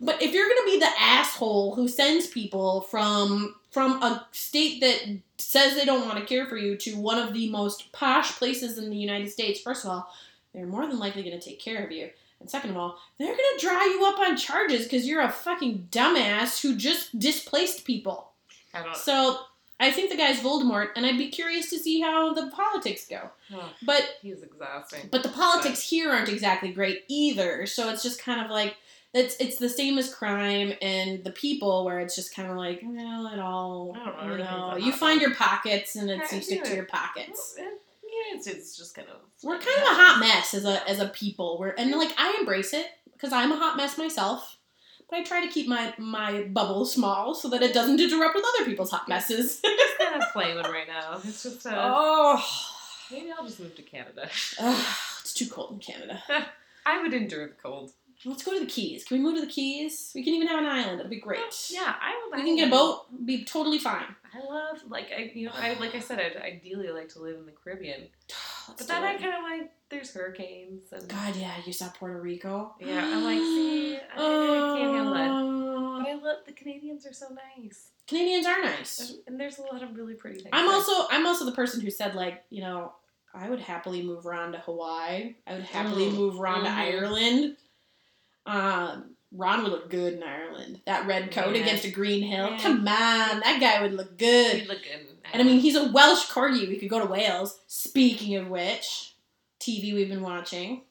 But if you're gonna be the asshole who sends people from from a state that says they don't want to care for you to one of the most posh places in the United States, first of all, they're more than likely gonna take care of you. And second of all, they're gonna dry you up on charges because you're a fucking dumbass who just displaced people. I don't. So I think the guy's Voldemort, and I'd be curious to see how the politics go. Oh, But he's exhausting. but the politics here aren't exactly great either. So it's just kind of like it's it's the same as crime and the people, where it's just kind of like well, it all I don't know, you know, you find your pockets and it's you stick to your pockets. Well, it's, it's just kind of. We're kind of a hot mess as a as a people. We're and like I embrace it because I'm a hot mess myself. But I try to keep my my bubble small so that it doesn't interrupt with other people's hot messes. It's kind of flaming right now. It's just. Uh, oh, Maybe I'll just move to Canada. it's too cold in Canada. I would endure the cold. Let's go to the Keys. Can we move to the Keys? We can even have an island. It'll be great. Yeah, I would. We can get a boat. Be totally fine. I love like I you know I like I said I'd ideally like to live in the Caribbean, Let's but then I kind of like there's hurricanes and God, yeah, you saw Puerto Rico. Yeah, I'm like, see, I- I can't handle that. Uh, but I love the Canadians are so nice Canadians are nice. and, and there's a lot of really pretty things. I'm there. also I'm also the person who said like you know I would happily move Ron to Hawaii. I would happily Mm. move Ron to Mhm. Ireland. Um, Ron would look good in Ireland. That red coat Yeah. against a green hill. Yeah. Come on, that guy would look good. He'd look good. And I mean, he's a Welsh corgi. We could go to Wales. Speaking of which, TV we've been watching.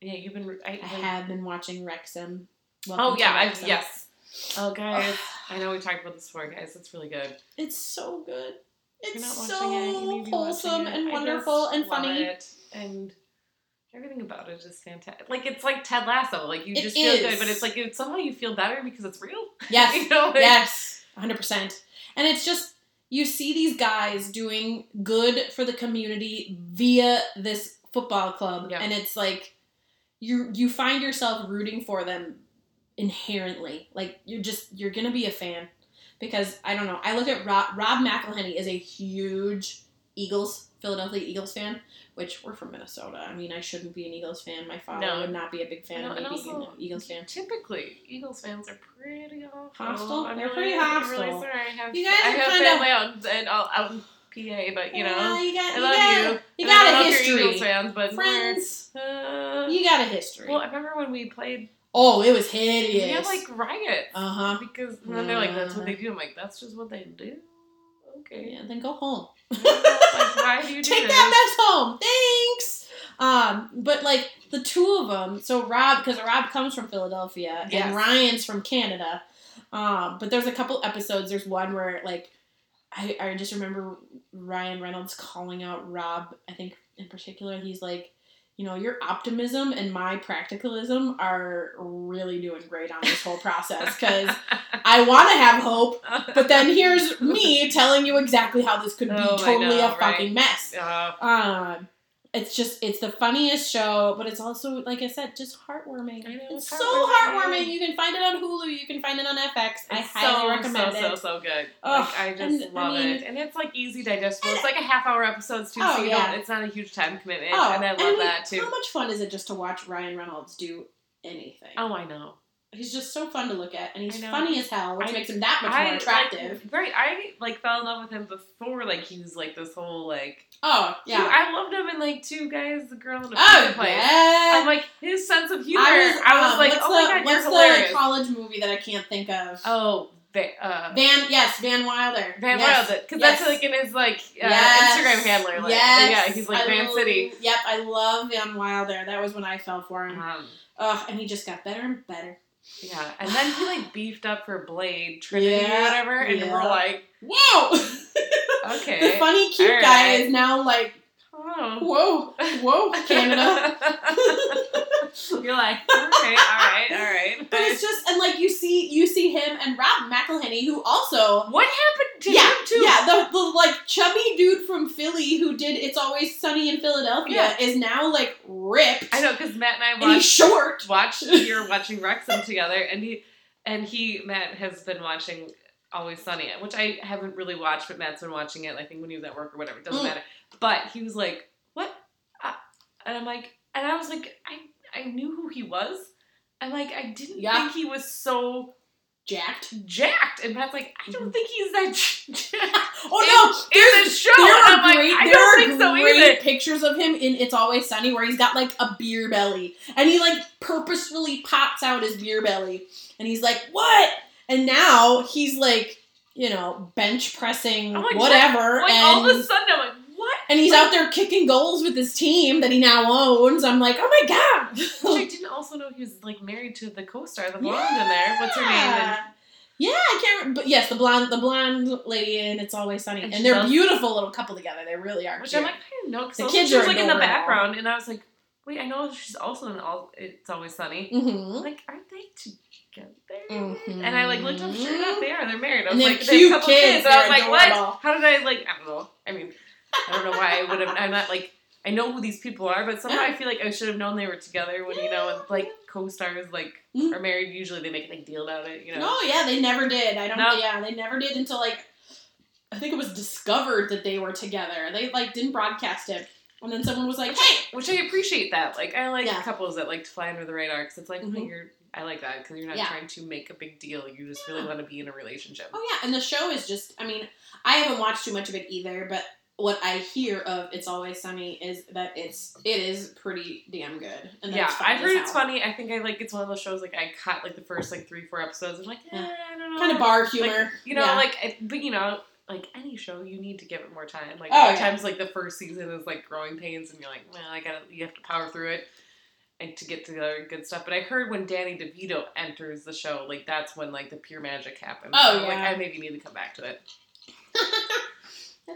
yeah, you've been. I, I have been watching Wrexham. Oh Welcome to yeah, I, Wrexham. yes. Oh guys, I know we talked about this before, guys. It's really good. It's so good. It's so it, you need to be watching wholesome and I wonderful and love funny. it. and everything about it is fantastic. Like it's like Ted Lasso. Like you It just feel good, but it's like it, somehow you feel better because it's real. Yes. you know. Like, yes, 100%. And it's just, you see these guys doing good for the community via this football club. Yeah. And it's like, you you find yourself rooting for them inherently. Like, you're just, you're going to be a fan. Because, I don't know, I look at Rob, Rob McElhenney is a huge Eagles, Philadelphia Eagles fan, which we're from Minnesota. I mean, I shouldn't be an Eagles fan. My father No. would not be a big fan of me being an Eagles fan. Typically, Eagles fans are pretty awful. Hostile? I'm They're really, pretty I'm hostile. really sorry. I have, You guys I have family out, and all, out in PA, but you know, Yeah, you got, I you love got, you. You got don't a history. Eagles fans, but Friends, uh, you got a history. well, I remember when we played. oh, it was We hideous. had like riot. uh huh. because then they're like, "That's what they do." I'm like, "That's just what they do." Okay. Yeah, then go home. Like, why do you do Take this? that mess home. Thanks. Um, but like the two of them. So Rob, because Rob comes from Philadelphia Yes. and Ryan's from Canada. Um, but there's a couple episodes. There's one where like I, I just remember Ryan Reynolds calling out Rob. I think in particular, he's like, you know, your optimism and my practicalism are really doing great on this whole process because I want to have hope, but then here's me telling you exactly how this could be Oh, totally know, a fucking mess. Uh, Um, it's just it's the funniest show, but it's also like I said, just heartwarming. I know, it's it's so heartwarming. heartwarming. You can find it on Hulu. You can find it on FX. I highly so, recommend so, it. So so so good. Ugh, like I just and, I love mean- it, and it's like easy digestible. It's like a half hour episodes too, Oh, so you yeah. don't. It's not a huge time commitment, oh, and I love mean, that too. How much fun is it just to watch Ryan Reynolds do anything? Oh, I know. He's just so fun to look at, and he's funny as hell, which I- makes him that much I more attractive. Like, right, I like fell in love with him before. Like he was like this whole like. Oh yeah. I loved him in like two guys, the girl in the Oh place. yeah. I'm like his sense of humor. I was, um, like, what's oh the, my god, you're what's hilarious. the college movie that I can't think of? oh, Va- uh, Van, yes, Van Wilder. Van yes. Wilder, because yes. that's like in his like uh, Yes. Instagram handler. Like, yes. yeah, he's like I Van lo- City. Yep, I love Van Wilder. That was when I fell for him. Um, Ugh, and he just got better and better. Yeah, and then he like beefed up for Blade Trinity or Yeah, whatever, and yeah. we're like, Whoa! okay, the funny cute guy is now like, oh. whoa, whoa, Canada. You're like, okay, all right, all right. But it's just and like you see you see him and Rob McElhenney who also what happened to yeah him too? yeah the, the like chubby dude from Philly who did It's Always Sunny in Philadelphia Yeah. is now like ripped I know because Matt and I and he's short. watched we were watching Wrexham together, and he and he Matt has been watching Always Sunny, which I haven't really watched, but Matt's been watching it. I think when he was at work or whatever, it doesn't Mm. matter. But he was like, "What?" And I'm like, and I was like, I I knew who he was. I'm like, I didn't Yeah. think he was so Jacked. jacked. And Matt's like, I don't mm-hmm. think he's that jacked. Oh no! in the show, There are like, great, I there are so great pictures of him in It's Always Sunny where he's got like a beer belly and he like purposefully pops out his beer belly and he's like, "What?" And now he's like, you know, bench pressing like, whatever, Like and all of a sudden, I'm like, what? and he's out there kicking goals with his team that he now owns. I'm like, oh my god! Which I didn't also know he was like married to the co-star, the blonde in there. What's her name? And Yeah, I can't. Remember, but yes, the blonde, the blonde lady, and it's always sunny, And and, they're beautiful little couple together. They really are. Which cute. I'm like, I didn't know because The kids she was like in the background, and I was like, wait, I know she's also in all. It's always sunny. Mhm. Like, aren't they together? Mhm. And I like looked up, sure enough, they are. They're married. I was they like, have they have a cute couple kids, kids. And I was they're like, what? How did I like? I don't know. I mean, I don't know why I would have. I'm not like. I know who these people are, but somehow I feel like I should have known they were together when you know, like co-stars like Mhm. are married. Usually they make a big deal about it, you know. No, yeah, they never did. I don't. No. Yeah, they never did until like I think it was discovered that they were together. They like didn't broadcast it, and then someone was like, "Hey, Which I appreciate that. Like I like Yeah. couples that like to fly under the radar because it's like Mhm. oh, you're. I like that because you're not Yeah. trying to make a big deal. You just really want to be in a relationship. oh yeah," and the show is just. I mean, I haven't watched too much of it either, but what I hear of It's Always Sunny is that it's it is pretty damn good. And yeah, I've heard it's hell. funny. I think I like it's one of those shows like I caught like the first like three four episodes. I'm like, eh, Yeah. I don't know. Kind of bar Like, humor, you know, Yeah. like but you know, like any show, you need to give it more time. Like Oh, a lot of yeah. times, like the first season is like growing pains, and you're like, well, I gotta, you have to power through it. And to get to the other good stuff, but I heard when Danny DeVito enters the show, like that's when like the pure magic happens. Oh, so, like yeah. I maybe need to come back to it.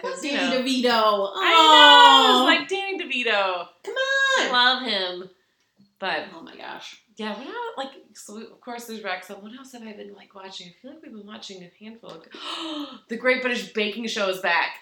Danny know. DeVito. Oh, I know, it's like Danny DeVito. come on. I love him, but Oh my gosh. Yeah, what else, like so of course there's Wrexham. What else have I been like watching? I feel like we've been watching a handful of The Great British Baking Show is back.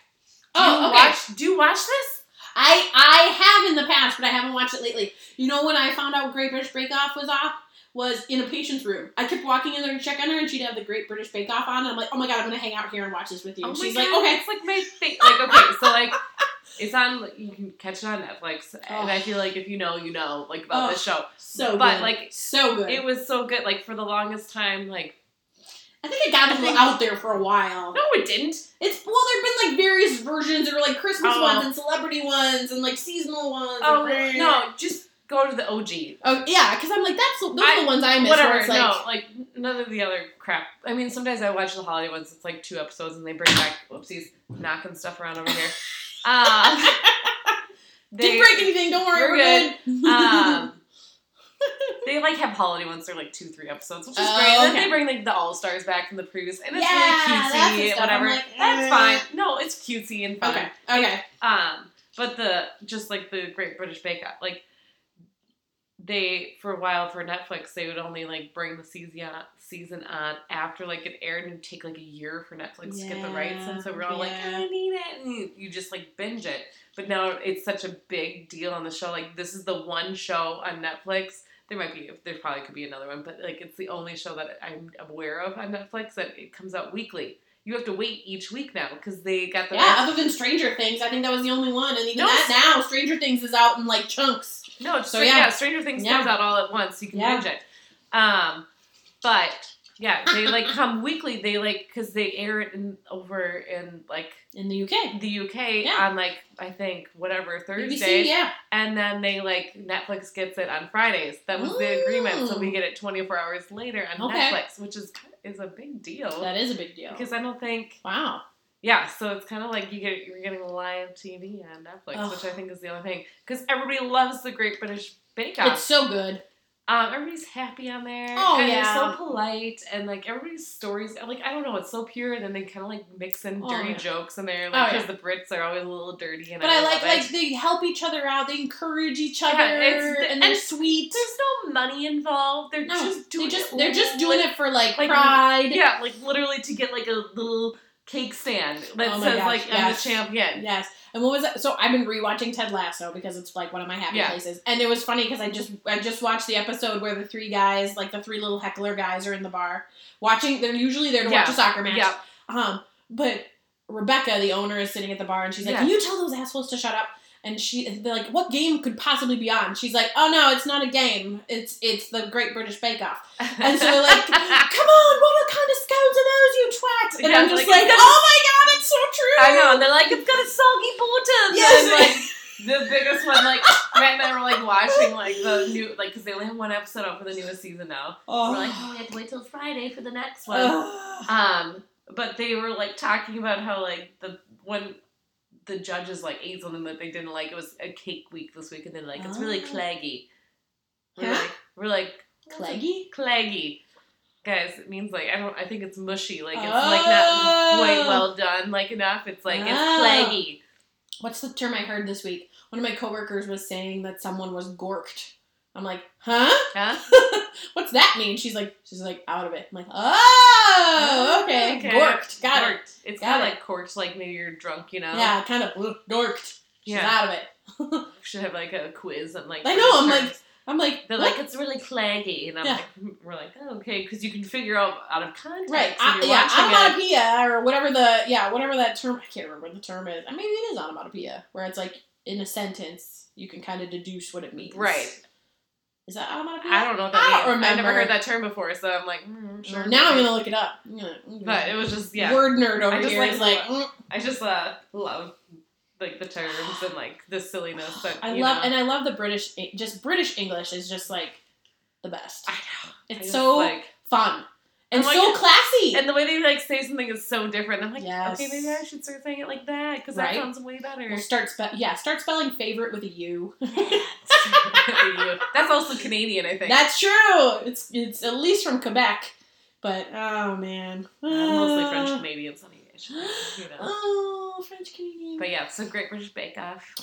Do Oh, okay. watch do you watch this? I I have in the past, but I haven't watched it lately. You know when I found out Great British Bake Off was off was in a patient's room. I kept walking in there to check on her, and she'd have the Great British Bake Off on, and I'm like, oh my god, I'm gonna hang out here and watch this with you. Oh And she's God, like, okay. It's like my thing. Like okay, so like it's on you can catch it on Netflix. And I feel like if you know, you know, like about Oh. this show. So But, good. like, so good. It was so good. Like for the longest time, like I think it got a I little think- out there for a while. no it didn't. It's well, there've been like various versions. There were like Christmas Oh. ones and celebrity ones and like seasonal ones. Oh and- no, just go to the OG. Oh yeah, because I'm like that's those are I- the ones I miss. Whatever, like, no, like none of the other crap. I mean, sometimes I watch the holiday ones. It's like two episodes, and they bring back whoopsies, knocking stuff around over here. Um, they, didn't break anything. Don't worry, we're we're good. um, they like have holiday ones. They're like two, three episodes, which is Oh, great. And then okay. they bring like the all stars back from the previous, and it's Yeah, really cutesy, whatever. Like, That's eh. fine. No, it's cutesy and fun. Okay. Okay. Um, but the just like the Great British Bake Off, like they for a while for Netflix, they would only like bring the season season on after like it aired and take like a year for Netflix to get the rights, and so we're all like, I need it, and you, you just like binge it. But now it's such a big deal on the show. Like this is the one show on Netflix. There might be, there probably could be another one, but like it's the only show that I'm aware of on Netflix that it comes out weekly. You have to wait each week now because they got the Yeah, other than Stranger Things, I think that was the only one, and even No, that now, Stranger Things is out in like chunks. No, So, so yeah. yeah. Stranger Things Yeah. comes out all at once. You can Yeah. binge it. Um, but yeah, they like come weekly. They like because they air it in over in like In the UK. the UK Yeah. on like I think whatever BBC, yeah. and then they like Netflix gets it on Fridays. That was the agreement, so we get it twenty four hours later on Okay. Netflix, which is is a big deal That is a big deal. because I don't think wow. Yeah, so it's kind of like you get you're getting live TV on Netflix, Ugh. which I think is the other thing because everybody loves the Great British Bake Off. It's so good. Um, everybody's happy on there. Oh, and yeah. They're so polite and like everybody's stories. Like I don't know, it's so pure. And then they kind of like mix in Oh, dirty yeah. jokes in there, Oh, like yeah. because the Brits are always a little dirty. And But I like love it. like they help each other out. They encourage each Yeah, other, it's- and they're and sweet. there's no money involved. They're No, just doing they just it. they're just doing it for like, Like, pride. Yeah, like literally to get like a little cake stand that Oh says gosh, like I'm the champion. Yes. And what was that? So I've been rewatching Ted Lasso because it's like one of my happy Yeah. places. And it was funny because I just I just watched the episode where the three guys, like the three little heckler guys, are in the bar watching. They're usually there to watch a soccer match. Yeah. Um, but Rebecca, the owner, is sitting at the bar and she's like, Yeah. "Can you tell those assholes to shut up?" And she, they're like, "What game could possibly be on?" She's like, "Oh no, it's not a game. It's it's the Great British Bake Off." And so they're like, "Come on, what kind of scones are those, you twat?" And Yeah, I'm just like, like, "Oh my god, it's so true." I know, and they're like, it's got a soggy bulletin. Yes. And, like, the biggest one, like, Matt and I were like watching like the new, like, because they only have one episode out for the newest season now. Oh. We're like, oh, we have to wait till Friday for the next one. Um, but they were like talking about how like the when the judges like ate something that they didn't like, it was a cake week this week, and they're like, it's really Oh. claggy. We're Huh? like, we're like, Claggy? claggy. Guys, it means like I don't. I think it's mushy. Like it's like not quite Oh. well done. Like enough. It's like Oh. it's claggy. What's the term I heard this week? One of my coworkers was saying that someone was gorked. I'm like, huh? Huh? What's that mean? She's like, she's like out of it. I'm like, oh, okay, gorked, got it. It's Got kind of it. like corked, like maybe you're drunk, you know. Yeah, kind of ugh, gorked. She's Yeah. out of it. Should have like a quiz and like. I know, I'm like. I'm like, They're what? like it's really claggy, and I'm Yeah. like, hmm, we're like, oh, okay, because you can figure out out of context. right, I, you're yeah, watching it. or whatever the yeah, whatever that term. I can't remember what the term is. Maybe it is onomatopoeia, where it's like in a sentence you can kind of deduce what it means. Right. Is that? I don't know what that I means. don't I never heard that term before, so I'm like, mm, sure. Now I'm gonna look it up. Gonna- But it was just yeah. Word nerd over I just here like is like, mm. I just uh love like the terms and like the silliness that I love, know. and I love the British, just British English is just like the best. I know. It's I just, so like fun and like- so classy. and the way they like say something is so different. I'm like, Yes. okay, maybe I should start saying it like that because that sounds way better. we'll start spe- yeah, start spelling favorite with a U. That's also Canadian, I think. That's true. It's it's at least from Quebec, but oh man, Uh, mostly French. You know. Oh, French Canadian. But yeah, so Great British Bake Off.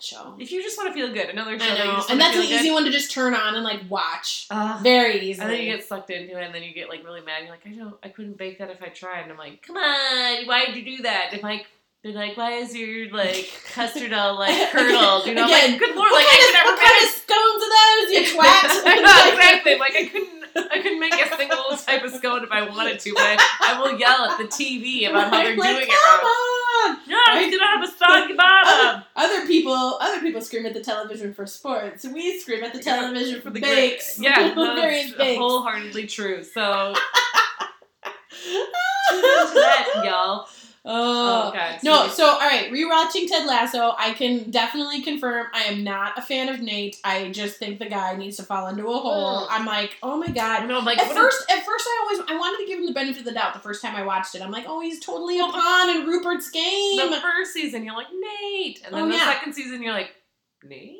That show. If you just want to feel good, another show I that know, just and that's an feel easy one to just turn on and like watch Ugh. very easy. and then you get sucked into it, and then you get like really mad. You're like, I don't, I couldn't bake that if I tried. And I'm like, come on, why did you do that? And like, they're like, why is your like custard all like curdled? You know, Again, like, good lord, like I could never what kind of scones are those, you twat? I know, exactly. Like I couldn't, I couldn't make a single type of scone if I wanted to, but I, I will yell at the TV about how they're Like, doing it wrong. On! No, it's gonna have a soggy bottom. Other people, other people scream at the television for sports. We scream at the television for, the bakes. Great, yeah, various bakes. wholeheartedly true. So that, y'all. Oh. God. No, so all right, rewatching Ted Lasso, I can definitely confirm I am not a fan of Nate. I just think the guy needs to fall into a hole. Ugh. I'm like, oh my god. no, like At first, at first, I always I wanted to give him the benefit of the doubt. The first time I watched it, I'm like, oh, he's totally a pawn in Rupert's game. the first season you're like Nate, and then Oh, the yeah. second season you're like Nate.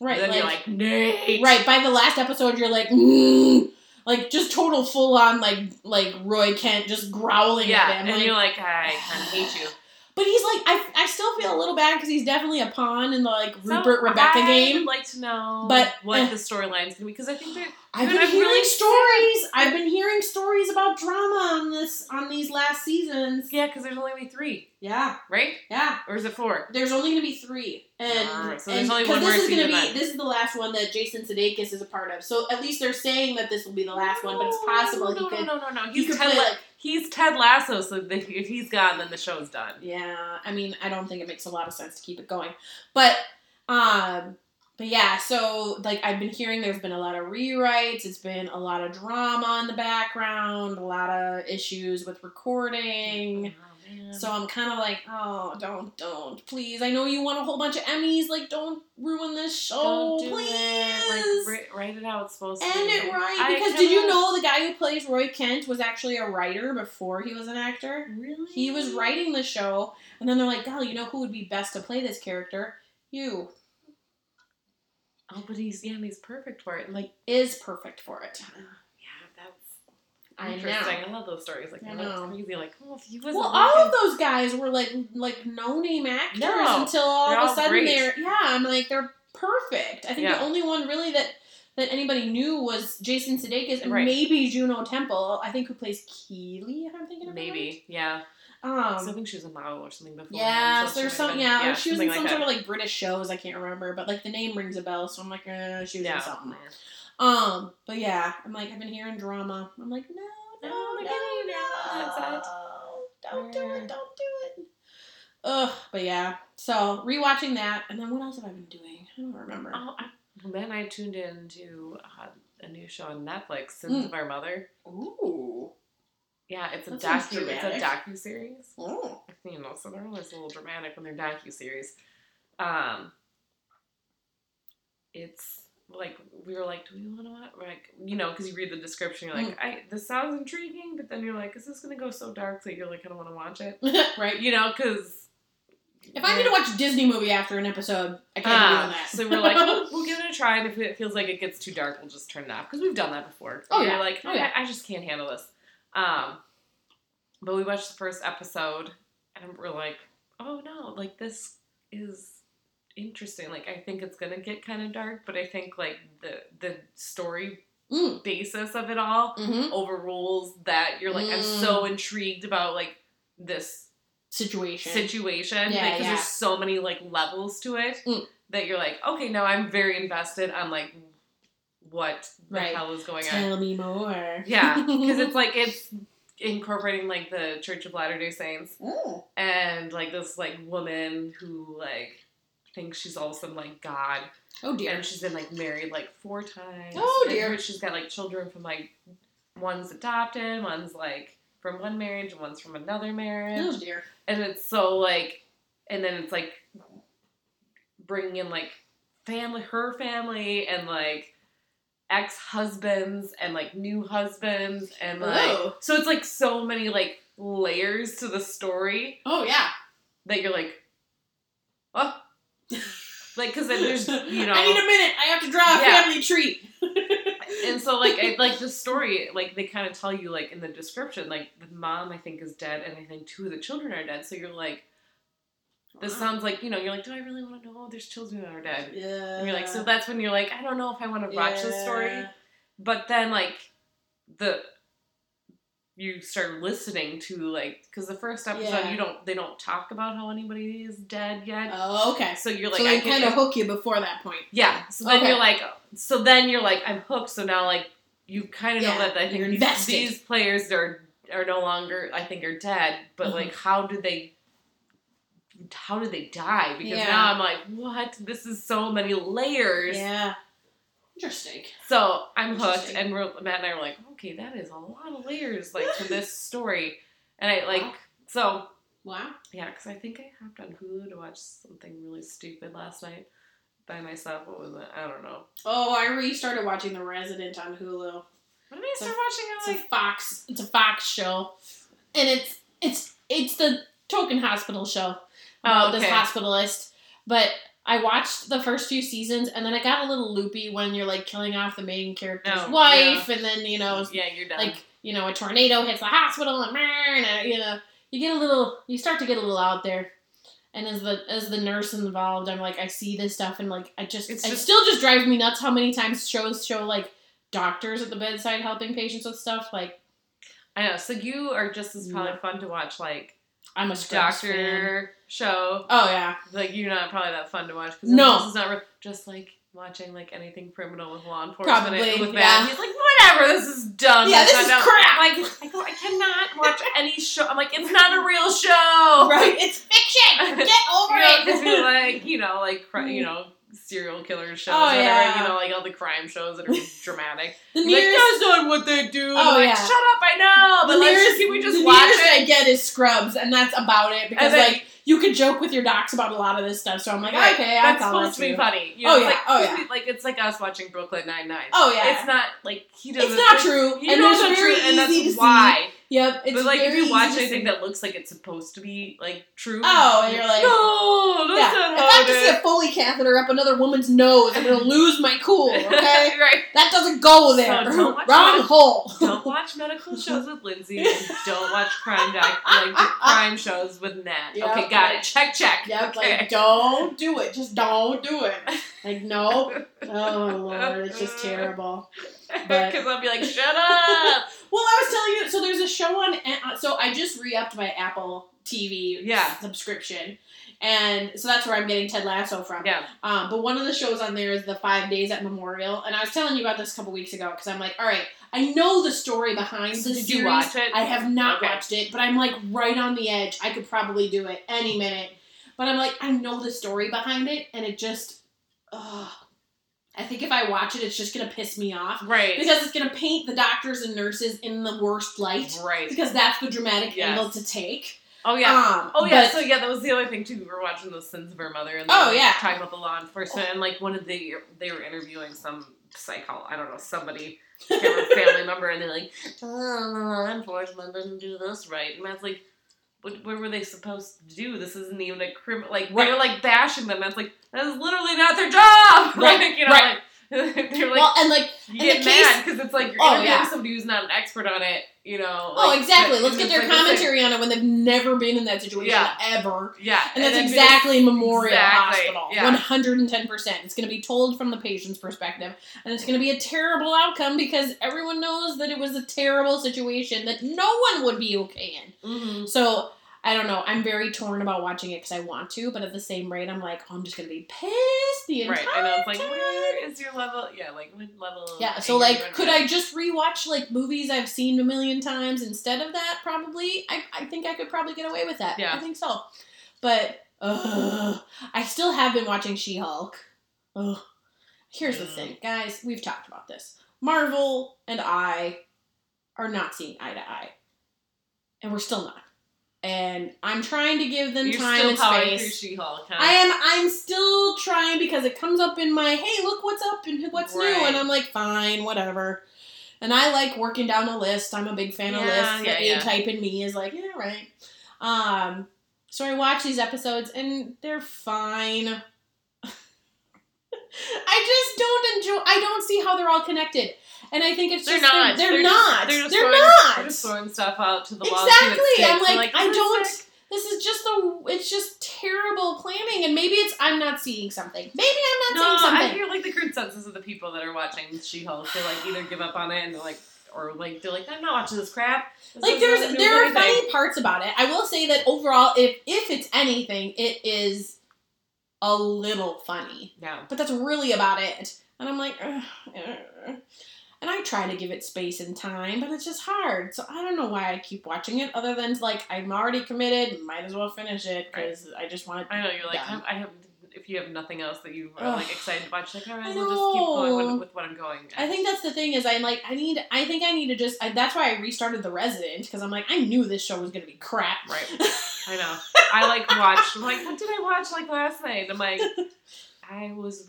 Right, then you're like- like, Nate. Right, by the last episode, you're like, mm, like just total full on like like Roy Kent just growling Yeah, at him. and like- you're like, I kind of hate you. But he's like, I, I still feel a little bad because he's definitely a pawn in the like So, Rupert Rebecca I game. would like to know But, what eh. the storyline's gonna be because I think they're I've been I'm hearing really stories. I've been hearing stories about drama on this on these last seasons. yeah, because there's only gonna be three, Yeah, right? yeah. Or is it four? There's only going to be three, and, Ah, so and there's only 'cause one more this is gonna be this is the last one that Jason Sudeikis is a part of. So at least they're saying that this will be the last one, but it's possible no, he no, could No, no, no, no. he He's could Ted. play like he's Ted Lasso, so that if he's gone, then the show's done. Yeah, I mean, I don't think it makes a lot of sense to keep it going. But um but yeah, so like I've been hearing there's been a lot of rewrites, it's been a lot of drama in the background, a lot of issues with recording. Oh, So I'm kind of like, "Oh, don't don't. Please. I know you want a whole bunch of Emmys, like don't ruin this show, Don't do please." it. Like write, write it how it's supposed to. End it right I because did you know the guy who plays Roy Kent was actually a writer before he was an actor? Really? He was writing the show, and then they're like, "Golly, you know who would be best to play this character? You, Oh, but he's yeah, and he's perfect for it. Like, is perfect for it." Yeah, I interesting. know. I love those stories. Like I know. crazy. Like, oh, if he was Well, all of those guys were like like no name actors No, until all of a sudden great. they're yeah. I'm like they're perfect. I think Yeah. the only one really that that anybody knew was Jason Sudeikis and Right. maybe Juno Temple. I think who plays Keeley. If I'm thinking of maybe yeah. right. so I Um, think she was a model or something before. Yeah, so there's some. might Yeah, she was in some like sort that. of like British shows. I can't remember, but like the name rings a bell. So I'm like, uh, she was yeah. in something. Um, but yeah, I'm like, I've been hearing drama. I'm like, no, no, No, no, no. Don't do it, don't do it. Ugh, but yeah. So rewatching that, and then what else have I been doing? I don't remember. Oh, I, then I tuned in to uh, a new show on Netflix, Sins Mm. of Our Mother. Ooh. Yeah, it's a That docu. It's a docu series. Oh. You know, so they're always a little dramatic when they're docu series. Um, it's like we were like, do we want to watch? Like, you know, because you read the description, you're like, I this sounds intriguing, but then you're like, is this gonna go so dark that you're like, I don't want to watch it? right. You know, because If I need to watch a Disney movie after an episode, I can't be doing that. so we're like, we'll, we'll give it a try, and if it feels like it gets too dark, we'll just turn it off because we've done that before. Oh, We're yeah. like, Oh, yeah. I, I just can't handle this. Um, but we watched the first episode, and we're like, oh no, like this is interesting. Like I think it's gonna get kind of dark, but I think like the the story Mm. basis of it all hmm overrules that. You're like, I'm Mm. so intrigued about like this Situation. situation Yeah, because yeah. there's so many like levels to it Mm. that you're like, okay, now I'm very invested on like what the Right. hell is going on. Tell me more. Yeah, because it's like it's incorporating like the Church of Latter Day Saints Oh. and like this like woman who like thinks she's also like God Oh dear. and she's been like married like four times. Oh, And dear. she's got like children from like one's adopted, one's like from one marriage, and one's from another marriage Oh dear. and it's so like and then it's like bringing in like family her family and like ex-husbands and like new husbands and like Whoa. so it's like so many like layers to the story Oh yeah. that you're like oh like because there's you know I need a minute. I have to draw a Yeah. family tree. and so like it, like the story like they kind of tell you like in the description like the mom i think is dead and i think two of the children are dead so you're like this sounds like you know you're like do i really want to know there's children that are dead Yeah. and you're like so that's when you're like i don't know if i want to watch this story but then like the you start listening to like because the first episode Yeah. you don't they don't talk about how anybody is dead yet Oh okay. so you're like so I they kind of hook you before that point. yeah. So then Okay. you're like, so then you're like, I'm hooked. So now like you kind of Yeah, know that I think these, these players are are no longer I think are dead. But Mhm. like, how did they? How did they die? Because Yeah. now I'm like, what? This is so many layers. Yeah. Interesting. So I'm hooked, and we're, Matt and I were like, okay, that is a lot of layers like to this story. And I like Wow. so Wow. yeah, because I think I hopped on Hulu to watch something really stupid last night by myself. What was it? I don't know. Oh, I restarted watching The Resident on Hulu. When did I start watching It's it? a Like, Fox. It's a Fox show, and it's it's it's the token hospital show about Oh, this hospitalist. But I watched the first few seasons, and then I got a little loopy when you're like killing off the main character's Oh, wife, and then you know, Yeah, you're done. like you know, a tornado hits the hospital, and, and uh, you know, you get a little, you start to get a little out there. And as the as the nurse involved, I'm like, I see this stuff, and like, I just, It's it just- still just drives me nuts how many times shows show like doctors at the bedside helping patients with stuff. Like, I know. So you are just as probably Yeah. fun to watch like I'm a fan. doctor show. Oh yeah, Like you're not probably that fun to watch because No. this is not real. Just like watching like anything criminal with law enforcement Probably, with yeah. that. He's like, whatever, this is dumb. Yeah, this is dumb." crap. Like, I go, I cannot watch any show. I'm like, it's not a real show. right. It's fiction. Get over Because we it. like, you know, like you mm. know, serial killer shows, Oh, yeah. you know, like all the crime shows that are dramatic. the Like, nearest, that's not what they do. Oh, I'm like, yeah. shut up, I know, but the let's nearest, just, can we just the watch nearest it? I get is Scrubs, and that's about it. Because then- like you could joke with your docs about a lot of this stuff, so I'm like, Right, okay, I that's supposed to be funny. You Oh, yeah, it's like, oh, yeah. like it's like us watching Brooklyn Nine Nine. Oh yeah, It's not like he doesn't. It's not true, You and know it's not true, and that's easy to see. why. Yep, it's but like, if you watch anything that looks like it's supposed to be like true, Oh, and you're like, no, yeah, that's if not I how have to it see a is. Foley catheter up another woman's nose, I'm gonna lose my cool. Okay, right. that doesn't go there. So don't watch Wrong that. hole. Don't watch medical shows with Lindsay. don't watch crime doc like crime shows with Nat. Yep. Okay, got it. Check, check. Yep, okay. like don't do it. Just don't do it. Like no. Oh lord, it's just terrible. Because I'll be like, shut up. Well, I was telling you. So there's a show on. uh, So I just re-upped my Apple TV Yeah. subscription, and so that's where I'm getting Ted Lasso from. yeah. Um, but one of the shows on there is the Five Days at Memorial, and I was telling you about this a couple weeks ago because I'm like, all right, I know the story behind So the did series. you watch it? I have not Okay. watched it, but I'm like right on the edge. I could probably do it any minute. But I'm like, I know the story behind it, and it just, ugh. I think if I watch it, it's just gonna piss me off Right. because it's gonna paint the doctors and nurses in the worst light right. because that's the dramatic Yes. angle to take. Oh yeah. Um, Oh yeah, but- so yeah, that was the other thing too. We were watching The Sins of Her Mother, and Oh, were yeah. talking about the law enforcement, and like one of the they were interviewing some psycho, I don't know, somebody, I can't remember, family member, and they're like, oh, law enforcement didn't do this right, and Matt's like, what, what were they supposed to do? This isn't even a crime. Like they're Right. like bashing them. Matt's like, that is literally not their job. Right, Like you know, right. like they're like. well, and like you and get mad because it's like you're Oh, interviewing yeah. somebody who's not an expert on it, you know. Oh, exactly. Let's get their like commentary on it when they've never been in that situation Yeah. ever. Yeah, And that's then exactly Memorial Exactly, Hospital. yeah. One hundred and ten percent. It's going to be told from the patient's perspective, and it's going to be a terrible outcome because everyone knows that it was a terrible situation that no one would be okay in. Mhm. So I don't know. I'm very torn about watching it because I want to, but at the same rate, I'm like, oh, I'm just going to be pissed the entire Right, I know. It's like, time. where is your level? Yeah, like what level? Yeah, so like, could? I just rewatch like movies I've seen a million times instead of that? Probably. I, I think I could probably get away with that. Yeah. I think so. But ugh, I still have been watching She Hulk. Ugh. Here's the Mm. thing, guys. We've talked about this. Marvel and I are not seeing eye to eye, and we're still not. And I'm trying to give them You're time and space. Huh? I am. I'm still trying because it comes up in my hey, look what's up and what's new, and I'm like, fine, whatever. And I like working down a list. I'm a big fan of lists. yeah, the yeah. A type in me is like, yeah, right. Um, so I watch these episodes and they're fine. I just don't enjoy. I don't see how they're all connected, and I think it's They're just not. They're, They're not. just- they're just they're throwing- not. They're just throwing stuff out to the wall. and see what Exactly. I'm sticks. like, I don't. this? This is just the. It's just terrible planning, and maybe it's I'm not seeing something. Maybe I'm No, not seeing something. I hear like the consensus of the people that are watching She-Hulk. They like either give up on it and they're like, or like they're like, I'm not watching this crap. This like there's there are anything." funny parts about it. I will say that overall, if if it's anything, it is a little funny. Yeah. But that's really about it. And I'm like, "Ugh, ugh." And I try to give it space and time, but it's just hard. So I don't know why I keep watching it, other than like I'm already committed, might as well finish it because I just want to. I know you're like Done. I have. If you have nothing else that you are Ugh. like excited to watch, like all right, I we'll just keep going with, with what I'm going. I think that's the thing is I'm like I need I think I need to just I, that's why I restarted The Resident because I'm like I knew this show was gonna be crap. Right. I know. I like watched. I'm like, what did I watch like last night? I'm like, I was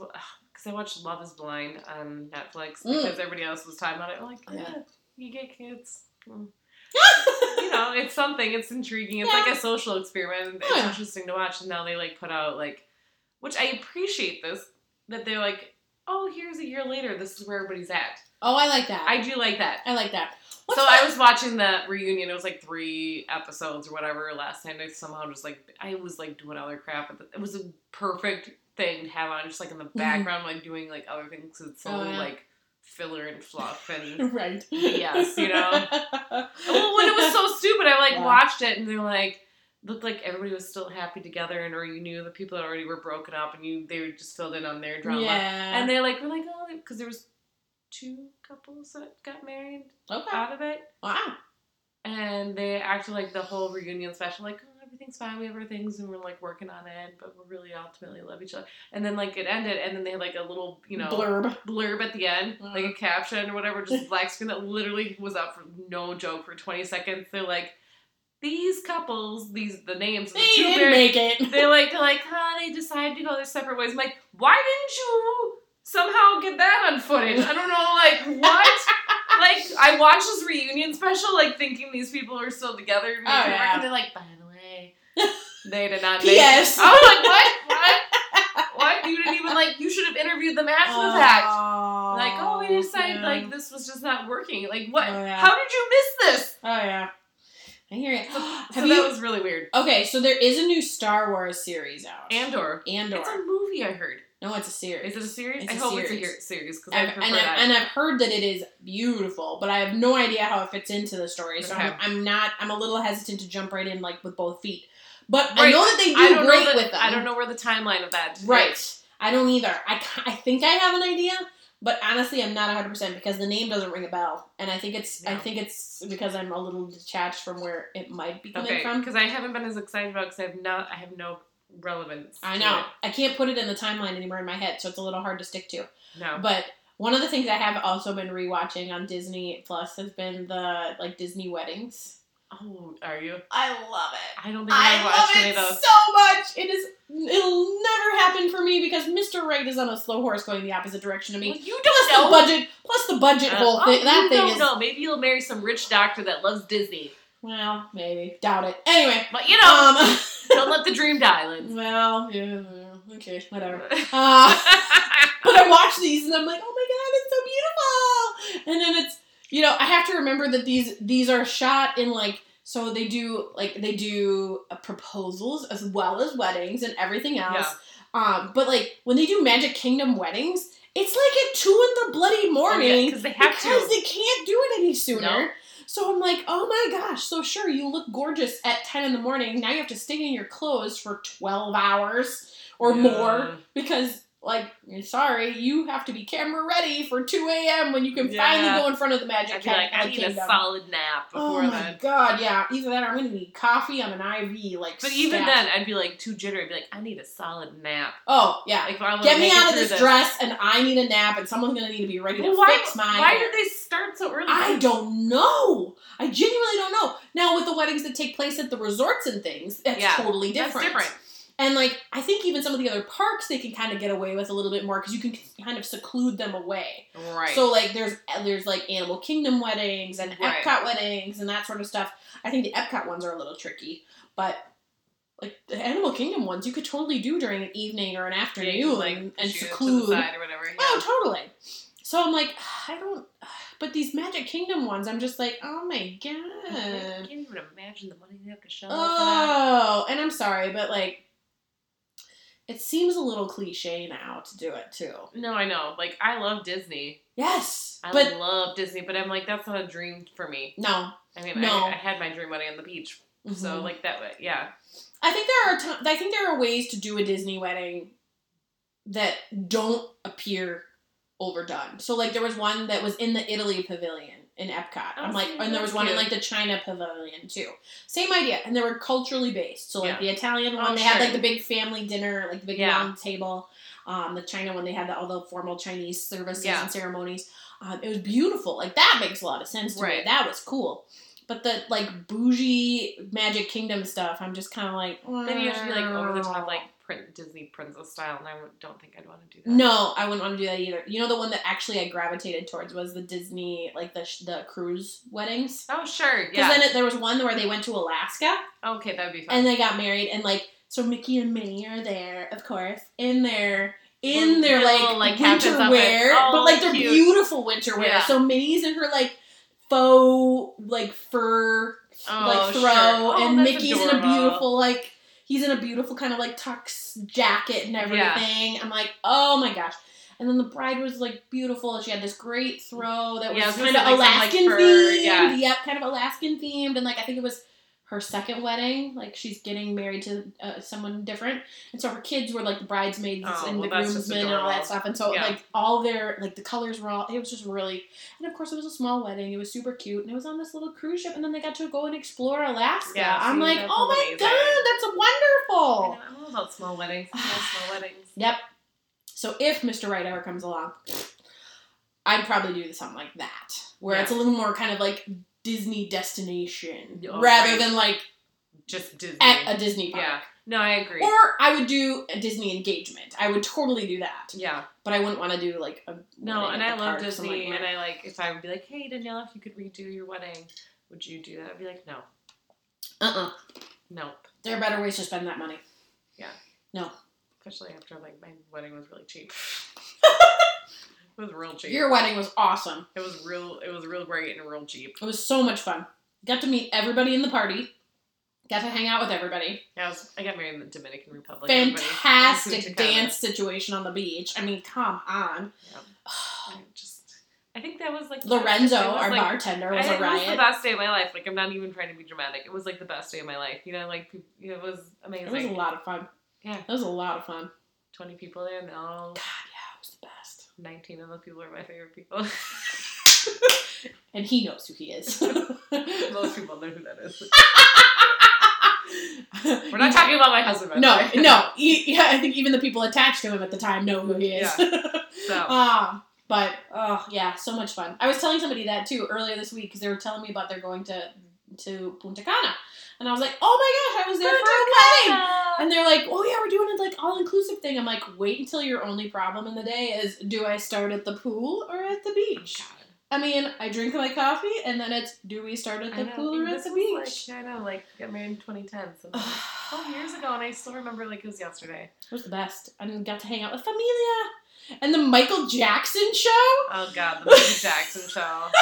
because I watched Love Is Blind on Netflix Mm. because everybody else was talking about it. I'm like, Yeah. yeah, you get kids. Mm. You know, it's something. It's intriguing. It's Yeah. like a social experiment. It's yeah. interesting to watch. And now they like put out like which I appreciate this that they're like, oh, here's a year later. This is where everybody's at. Oh, I like that. I do like that. I like that. What's so that? I was watching the reunion. It was like three episodes or whatever last night. I somehow just like I was like doing other crap. But it was a perfect thing to have on, just like in the background, like doing like other things. it's so Mm-hmm. Oh, yeah. like filler and fluff and. right. Yes, you know. well, when it was so stupid, I like Yeah. watched it and they're like looked like everybody was still happy together, and or you knew the people that already were broken up, and you they were just filled in on their drama. Yeah. And they like were like oh because there was two couples that got married okay. out of it Wow. and they acted like the whole reunion special, like oh, everything's fine, we have our things, and we're like working on it, but we really ultimately love each other. And then like it ended, and then they had like a little you know Blurb. blurb at the end, Mhm. like a caption or whatever, just black screen that literally was up for no joke for twenty seconds. They're like these couples, these the names of the They two didn't make it. They're like like huh, they decided to go their separate ways. I'm like, why didn't you somehow get that on footage? I don't know, like what. Like I watched this reunion special, like thinking these people are still together, making Oh, yeah. and they're like, by the they did not it. I was like, what? What? What? You didn't even like. You should have interviewed them after the fact. Oh, Like, oh, we decided yeah. like this was just not working. Like, what? Oh, yeah. How did you miss this? Oh yeah. I hear it. So Have that you? was really weird. Okay, so there is a new Star Wars series out. Andor. Andor. It's a movie. I heard. no, it's a series. Is it a series? It's I a hope it's a series. series because I prefer and, that. I've, and I've heard that it is beautiful, but I have no idea how it fits into the story. So I'm, I'm not. I'm a little hesitant to jump right in like with both feet. But I know that they do great know with them. I don't know where the timeline of that. is. Right. I don't either. I, I think I have an idea, but honestly, I'm not 100 percent because the name doesn't ring a bell, and I think it's I think it's because I'm a little detached from where it might be coming Okay. from. Because I haven't been as excited about because I have not. I have no relevance. I know it. I can't put it in the timeline anymore in my head, so it's a little hard to stick to. No. But one of the things I have also been rewatching on Disney Plus has been the like Disney weddings. Oh, are you? I love it. I don't think I, I watched love any it of those. so much. It is. It'll never happen for me because Mr. Right is on a slow horse going the opposite direction of me. Well, you don't know. the budget. Plus the budget Uh, whole oh, thing. That thing don't is. No, Maybe you'll marry some rich doctor that loves Disney. Well, maybe. Doubt it. Anyway. But you know, Um. don't let the dream die, well. Yeah. Okay. Whatever. Uh, but I watch these and I'm like, oh my god, it's so beautiful. And then it's you know I have to remember that these these are shot in like so they do like they do uh, proposals as well as weddings and everything else. Um, but like when they do Magic Kingdom weddings, it's like at two in the bloody morning because they have because to. they can't do it any sooner. No. So I'm like, oh my gosh. So sure, you look gorgeous at 10 in the morning. Now you have to stay in your clothes for 12 hours or more because, like, sorry, you have to be camera ready for 2 a.m. when you can Yeah. finally go in front of the Magic I'd be like, I Kingdom. need a solid nap Oh my then. god, yeah. Either that or I'm gonna need coffee. I'm an IV, like. But even then, I'd be like too jittery. I'd be like, I need a solid nap. Oh yeah. Like, if I wanna Get me out of through this dress, and I need a nap, and someone's gonna need to be ready to why? fix my why did they start so early? I don't know. I genuinely don't know. Now with the weddings that take place at the resorts and things, that's Yeah, totally That's different. And like I think even some of the other parks they can kind of get away with a little bit more because you can kind of seclude them away. Right. So like there's there's like Animal Kingdom weddings and Right. Epcot weddings and that sort of stuff. I think the Epcot ones are a little tricky, but like the Animal Kingdom ones you could totally do during an evening or an afternoon you, like, and push you to the seclude. side or whatever. Yeah. Oh, totally. So I'm like, I don't. But these Magic Kingdom ones, I'm just like, oh my god! I can't even imagine the money they have to shell. Oh, and I'm sorry, but like, it seems a little cliche now to do it too. No, I know. Like, I love Disney. Yes, I but love Disney, but I'm like, that's not a dream for me. no. I mean, No. I, I had my dream wedding on the beach. So, Mhm. like, that way, yeah. I think there are. T- I think there are ways to do a Disney wedding that don't appear overdone. So like there was one that was in the Italy pavilion in Epcot. Oh, I'm like, and there was one in like the China pavilion too. Same idea, and they were culturally based. So like Yeah. the Italian one, Oh, they had like the big family dinner, like the big Yeah. round table. Um, the China one, they had the, all the formal Chinese services Yeah. and ceremonies. Um, it was beautiful. Like that makes a lot of sense to me. That was cool. But the like bougie Magic Kingdom stuff, I'm just kind of like. Then you have to be like over the top, like print Disney princess style, and I don't think I'd want to do that. No, I wouldn't want to do that either. You know, the one that actually I gravitated towards was the Disney, like the the cruise weddings. Oh, sure. Yeah. Because then it, there was one where they went to Alaska okay, that'd be fun. and they got married, and like So Mickey and Minnie are there, of course, in their in Little- their their like, like, winter wear, Oh, but like they're cute. beautiful winter wear. Yeah. So Minnie's in her like faux like fur Oh, like throw, sure. Oh, and Mickey's in a beautiful like he's in a beautiful kind of like tux jacket and everything. I'm like, oh my gosh. And then the bride was like beautiful. She had this great throw that was Yeah, was kind of like, some, like, Alaskan fur, themed. yeah. Yep, kind of Alaskan themed. And like I think it was her second wedding. Like she's getting married to uh, someone different, and so her kids were like the bridesmaids Oh, and well, the groomsmen and all that stuff. And so Yeah. like all their like the colors were all. It was just really. And of course it was a small wedding. It was super cute, and it was on this little cruise ship. And then they got to go and explore Alaska. Yeah, I'm like, oh my amazing. god, that's I wonderful. know, I'm about small weddings. Small weddings. Yep. So if Mr. Right ever comes along, I'd probably do something like that, where it's a little more kind of like Disney destination Oh, rather right. than like Just Disney. at a Disney park. yeah. No, I agree. Or I would do a Disney engagement. I would totally do that, yeah. but I wouldn't want to do like a No, and I love. Disney, like, and I like if I would be like, "Hey, Danielle, if you could redo your wedding, would you do that?" I'd be like, "No, uh-uh. nope." There are better ways to spend that money. Yeah. No. Especially after like my wedding was really cheap. it was real cheap. Your wedding was awesome. it was real. It was real great and real cheap. It was so much fun. Got to meet everybody in the party. Got to hang out with everybody. Yeah, I, was, I got married in the Dominican Republic. Fantastic dance situation on the beach. I mean, come on. I just, I think that was like Lorenzo, was, our like, bartender, was I- a It was the best day of my life. Like I'm not even trying to be dramatic. It was like the best day of my life. You know, like peop- you know, it was amazing. It was a lot of fun. Yeah. It was a lot of fun. Twenty people there, and they all God, yeah, it was the best. nineteen of those people are my favorite people. And he knows who he is. Most people know who that is. We're not talking about my husband. By No, the way. no. He, yeah, I think even the people attached to him at the time know who he is. So um, but oh yeah, so much fun. I was telling somebody that too earlier this week because they were telling me about they're going to to Punta Cana, and I was like, oh my gosh, I was there for a wedding. And they're like, oh yeah, we're doing it like all inclusive thing. I'm like, wait until your only problem in the day is do I start at the pool or at the oh beach? God. I mean, I drink my coffee and then it's do we start at the know. pool or at the beach? Like, I know, like got married in 2010, so like 12 years ago, and I still remember like it was yesterday. It was the best. And got to hang out with Familia. And the Michael Jackson show. Oh God, the Michael Jackson show.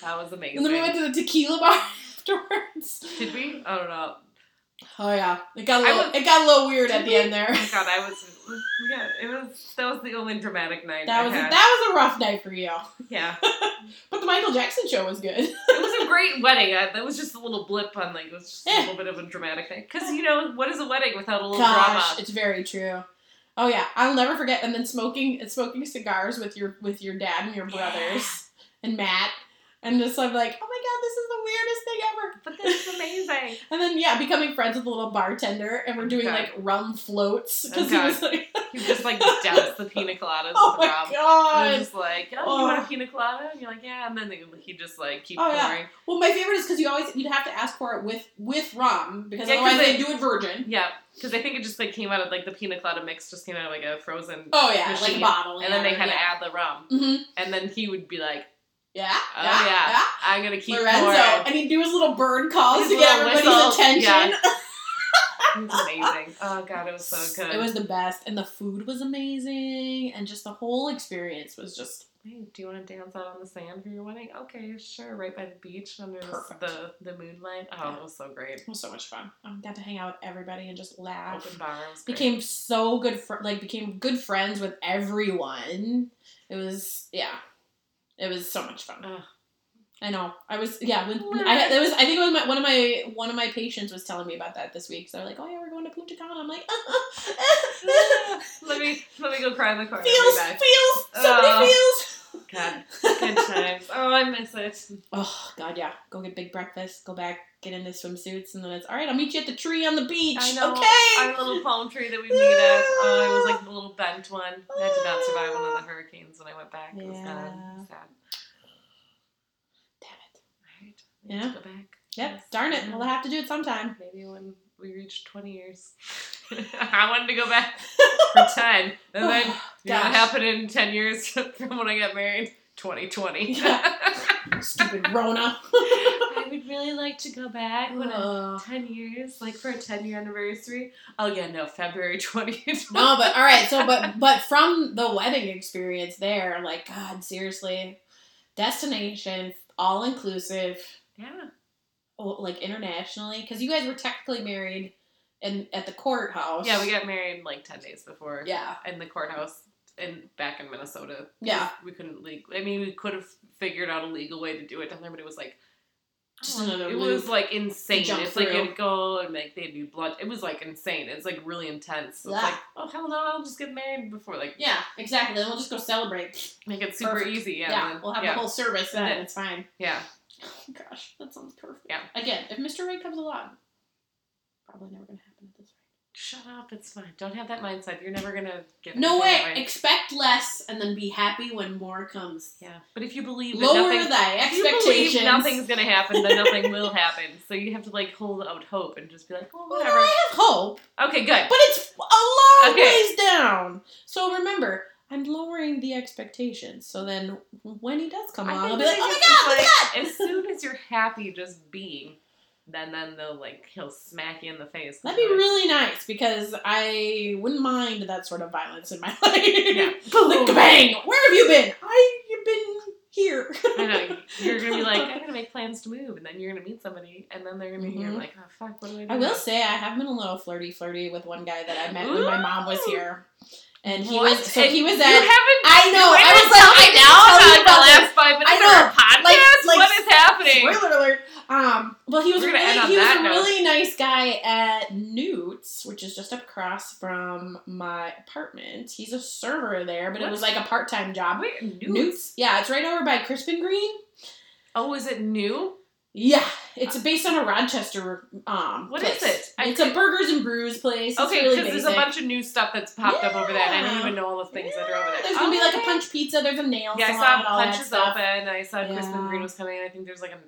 That was amazing. And then we went to the tequila bar afterwards. Did we? I don't know. Oh yeah. It got a little was- it got a little weird at the we? end there. Oh God, I was. Yeah, it was. That was the only dramatic night. That I was had. that was a rough night for you. Yeah, But the Michael Jackson show was good. it was a great wedding. I, that was just a little blip on like it was just a Eh. little bit of a dramatic night. Because you know what is a wedding without a little Gosh, drama? it's very true. Oh yeah, I'll never forget. And then smoking smoking cigars with your with your dad and your brothers and Matt, and just I'm like, oh my god, this is the weirdest thing ever. But this is amazing. And then yeah, becoming friends with the little bartender, and we're doing Okay. like rum floats because he Okay. was like, You just like douse the pina coladas oh with my rum. And god. just like, oh, Oh. you want a pina colada? And you're like, yeah. And then he just like keep Oh, yeah. pouring. Well, my favorite is because you always you'd have to ask for it with with rum because Yeah, otherwise they, they- do it virgin. Yeah, because I think it just like came out of like the pina colada mix just came out of like a frozen, Oh yeah, like a bottle. and then they yeah, had to yeah. add the rum, Mm-hmm. and then he would be like, Yeah. oh yeah. yeah, I'm gonna keep Lorenzo, pouring. and he'd do his little bird calls His to get everybody's whistles, attention. yeah. It was amazing. Oh god, it was so good. It was the best, and the food was amazing, and just the whole experience was just Hey, do you want to dance out on the sand for your wedding? Okay, sure. Right by the beach under the, Perfect. the the moonlight. Oh, it was so great. it was so much fun. I got to hang out with everybody and just laugh. Open bar was great. Became so good, fr- like became good friends with everyone. It was yeah, it was so much fun. Ugh. I know. I was yeah. When I it was I think it was my, one of my one of my patients was telling me about that this week. So they're like, oh yeah, we're going to Punta Cana. I'm like, let me let me go cry in the car. Feels feels so Oh. feels. God, good times. Oh, I miss it. Oh God, yeah. Go get big breakfast. Go back, get into swimsuits, and then it's all right. I'll meet you at the tree on the beach. I know. Okay. Our little palm tree that we meet at. Oh, it was like the little bent one. I did not survive one of the hurricanes when I went back. It was kind Yeah. of sad. Damn it. Alright. Yeah. Go back. Yep. Yes. Darn it. We'll have to do it sometime. Maybe when we reach 20 years. I wanted to go back for 10. And then, oh, you know what happened in 10 years from when I got married? 2020. Yeah. Stupid Rona. I we'd really like to go back. When Ugh. ten years, like for a ten year anniversary. Oh yeah, no, February twentieth. no, but all right. So, but but from the wedding experience there, like God, seriously, destination, all inclusive, yeah, like internationally, because you guys were technically married and at the courthouse. yeah, we got married like ten days before. Yeah. in the courthouse in back in Minnesota. Yeah. we couldn't legal. I mean, we could have figured out a legal way to do it down there, but it was like. Just another it was like insane. It's like through. you'd go and like they'd be blood. It was like insane. It's like really intense. So It's Yeah. like, oh hell no, I'll just get married before like Yeah, exactly. Then we'll just go celebrate. make it super Perfect. easy. Yeah, Yeah, then- we'll have yeah, the whole service and then. It's fine. yeah. Oh, gosh, that sounds perfect. Yeah. Again, if Mr. Right comes along, probably never gonna happen at this rate. Shut up. It's fine. Don't have that mindset. You're never gonna get. No way. Expect less and then be happy when more comes. Yeah, but if you believe that Lower nothing, thy expectations. believe nothing's gonna happen, then nothing will happen. So you have to like hold out hope and just be like, well, Well, whatever. I have hope, Okay, good. but it's a long Okay. ways down. So remember, I'm lowering the expectations. So then when he does come I think I'll be like, oh my god, it's look at! As soon as you're happy just being, then then they'll like he'll smack you in the face. That'd be really nice because I wouldn't mind that sort of violence in my life. Yeah. like, bang! Where have you been? I've been here. I know you're gonna be like, I'm gonna make plans to move, and then you're gonna meet somebody, and then they're gonna hear Mhm. like, oh fuck, what do I do? I will say I have been a little flirty, flirty with one guy that I met when my mom was here, and he What? was so he was at. I know. I was like, I now you about the last five minutes I of know. our podcast. Like- like- what is happening? Spoiler alert. Um, well, he was We're really, he was a note. really nice guy at Newt's, which is just across from my apartment. He's a server there, but it was like a part time job. Wait, new? Newt's, yeah, it's right over by Crisp & Green. Oh, is it new? Yeah, it's based on a Rochester um. What place. is it? I It's a could- burgers and brews place. It's Okay, really because there's a bunch of new stuff that's popped up over there, and I didn't even know all the things that are over there. There's gonna be Oh, like a punch pizza. There's a nail Yeah, I saw and all that Punch is stuff. open. I saw Crisp & Green was coming. I think there's like a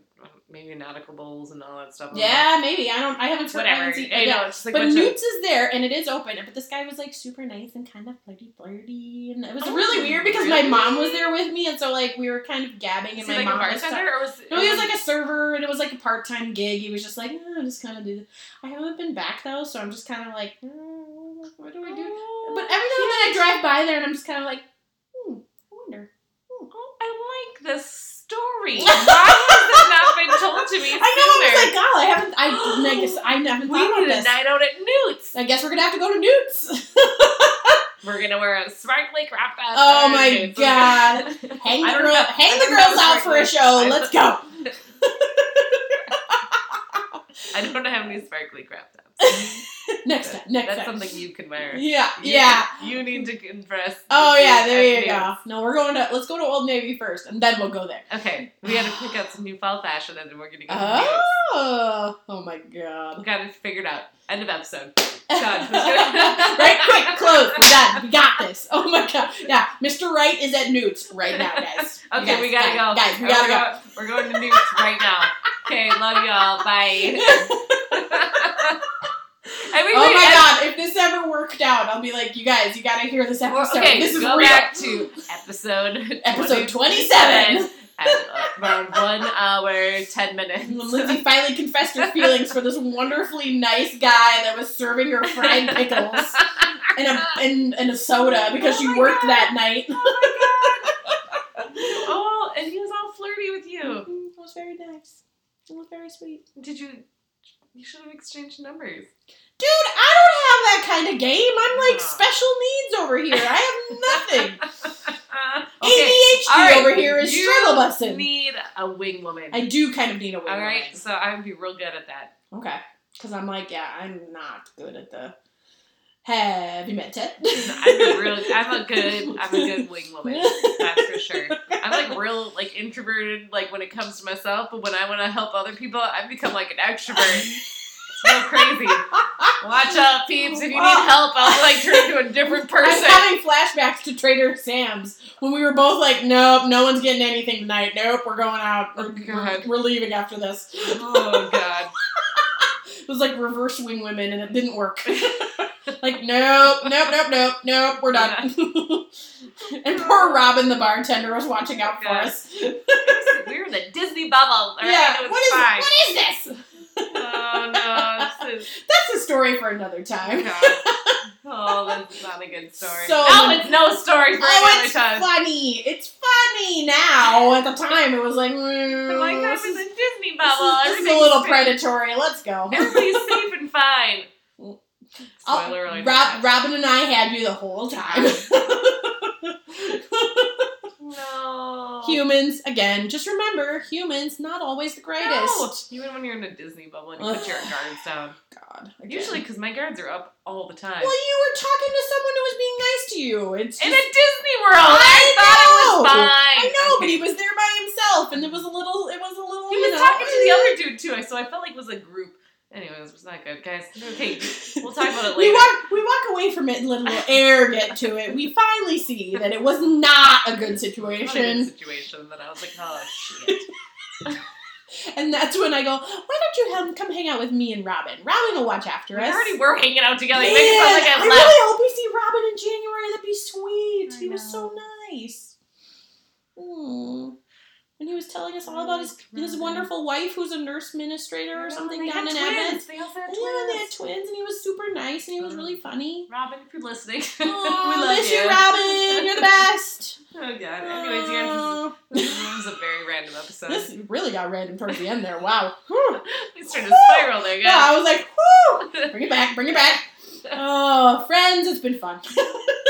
maybe nautical bowls and all that stuff. Yeah, maybe. I don't. I haven't. Whatever. seen, I know it's like But Newt's is there and it is open. But this guy was like super nice and kind of flirty, flirty, and it was Oh, really weird because my mom was there with me, and so like we were kind of gabbing, and my like a mom was. or was no, he was like a server, and it was like a part time gig. He was just like, oh, just kind of do. I haven't been back though, so I'm just kind of like, mm, what do I do? Oh, But every now and then I drive by there, and I'm just kind of like, hmm, I wonder. Oh, I like this story. Why has it not been told to me I know. I was like, God, I haven't. I, I guess I haven't we thought about a this. night out at Newt's. I guess we're gonna have to go to Newt's. We're gonna wear a sparkly crop top. Oh my Newt's. God. Hang the, girl, hang the girls out for a show. Let's go. I don't have any sparkly tops. next time. Next That's time. something you can wear. Yeah, You- yeah. You need to impress. Oh yeah, there you go. No, we're going to let's go to Old Navy first, and then we'll go there. Okay, we got to pick out some new fall fashion, and then we're gonna go. Oh, oh my god. We got it figured out. End of episode. right, quick, close. We're done. We got this. Oh my god. Yeah, Mr. Right is at Newt's right now, guys. Okay, guys, we gotta guys, go. Guys, we We're gotta go. go- We're going to Newt's right now. Okay, love y'all. Bye. I mean, Oh we- my god, if this ever worked out, I'll be like, you guys, you gotta hear this well, episode. okay, this is go real. back to episode Episode 27. at uh, one hour ten minutes. And Lindsay finally confessed her feelings for this wonderfully nice guy that was serving her fried pickles and a and, and a soda because Oh she worked God. that night. oh, my god. and he was all flirty with you. Mhm, It was very nice. It was very sweet. Did you? You should have exchanged numbers. Dude, I don't have that kind of game. I'm like special needs over here. I have nothing. okay. ADHD right, over here is you struggle busting. Need a wing woman. I do kind of need a wing. all right, woman. so I would be real good at that. Okay. Because I'm like, yeah, I'm not good at the heavy metal. I'm a real. I'm a good. I'm a good wing woman. That's for sure. I'm like real like introverted like when it comes to myself, but when I want to help other people, I become like an extrovert. It's real crazy. Watch out, peeps! If you need help, I'll like turn into a different person. I'm having flashbacks to Trader Sam's when we were both like, nope, no one's getting anything tonight. Nope, we're going out. Oh, We're, God. we're, we're leaving after this. Oh god. It was like reverse wing women and it didn't work. like, nope, nope, nope, nope, nope, we're done. and poor Robin, the bartender, was watching out for us. We were in the Disney bubble. Right, yeah. was What is fine. what is this? Oh no, this is That's a story for another time. God. Oh, that's not a good story. So- no, it's no story for Oh, another it's time. funny. It's funny now. At the time, it was like, mm, like, I'm in the Disney this bubble. is- this is a little predatory. Let's go. Everybody's safe and fine. Spoiler alert. Rob, Robin and I had you the whole time. No. humans, again, just remember, humans not always the greatest. No. Even when you're in a Disney bubble and you put your guards down. God. again. Usually, because my guards are up all the time. Well, you were talking to someone who was being nice to you. It's in a Disney World, I, I thought it was know. fine. I know, but he was there by himself, and it was a little. It was a little. He was know, talking to the other dude too, so I felt like it was a group. Anyways, it was not good, guys. Okay, we'll talk about it We later. walk, we walk away from it and let a little air get to it. We finally see that it was not a good Not a good situation. situation. Then I was like, oh shit. And that's when I go, why don't you have, come hang out with me and Robin? Robin will watch after We us. We already were hanging out together. Man, You make it sound like I I really hope we see Robin in January. That'd be sweet. I he was so know. nice. Hmm. And he was telling us all about his, his wonderful wife who's a nurse administrator or Yeah, something down in. Evans. They also had Yeah, twins. they had twins, and he was super nice, and he was really mm. funny. Robin, if you're listening, we love miss you. you, Robin. You're the best. Oh god. Anyways, you guys, this, this was a very random episode. This really got random towards the end there. Wow. We started to spiral there, Yeah, I was like, whoo! Bring it back, bring it back. Oh, friends, it's been fun.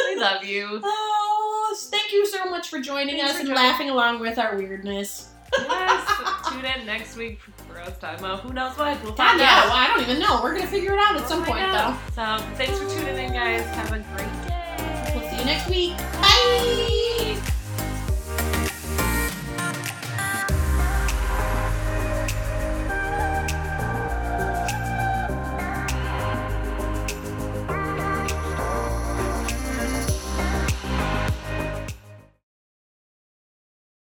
we love you. Oh, thank you so much for joining Thanks us for and joining. laughing along with our weirdness. Yes. Tune in next week for us talking about who knows what. We'll God, find yeah, out. well, I don't even know. We're gonna figure it out at We'll some point, out. So thanks for tuning in, guys. Have a great day. We'll see you next week. Bye.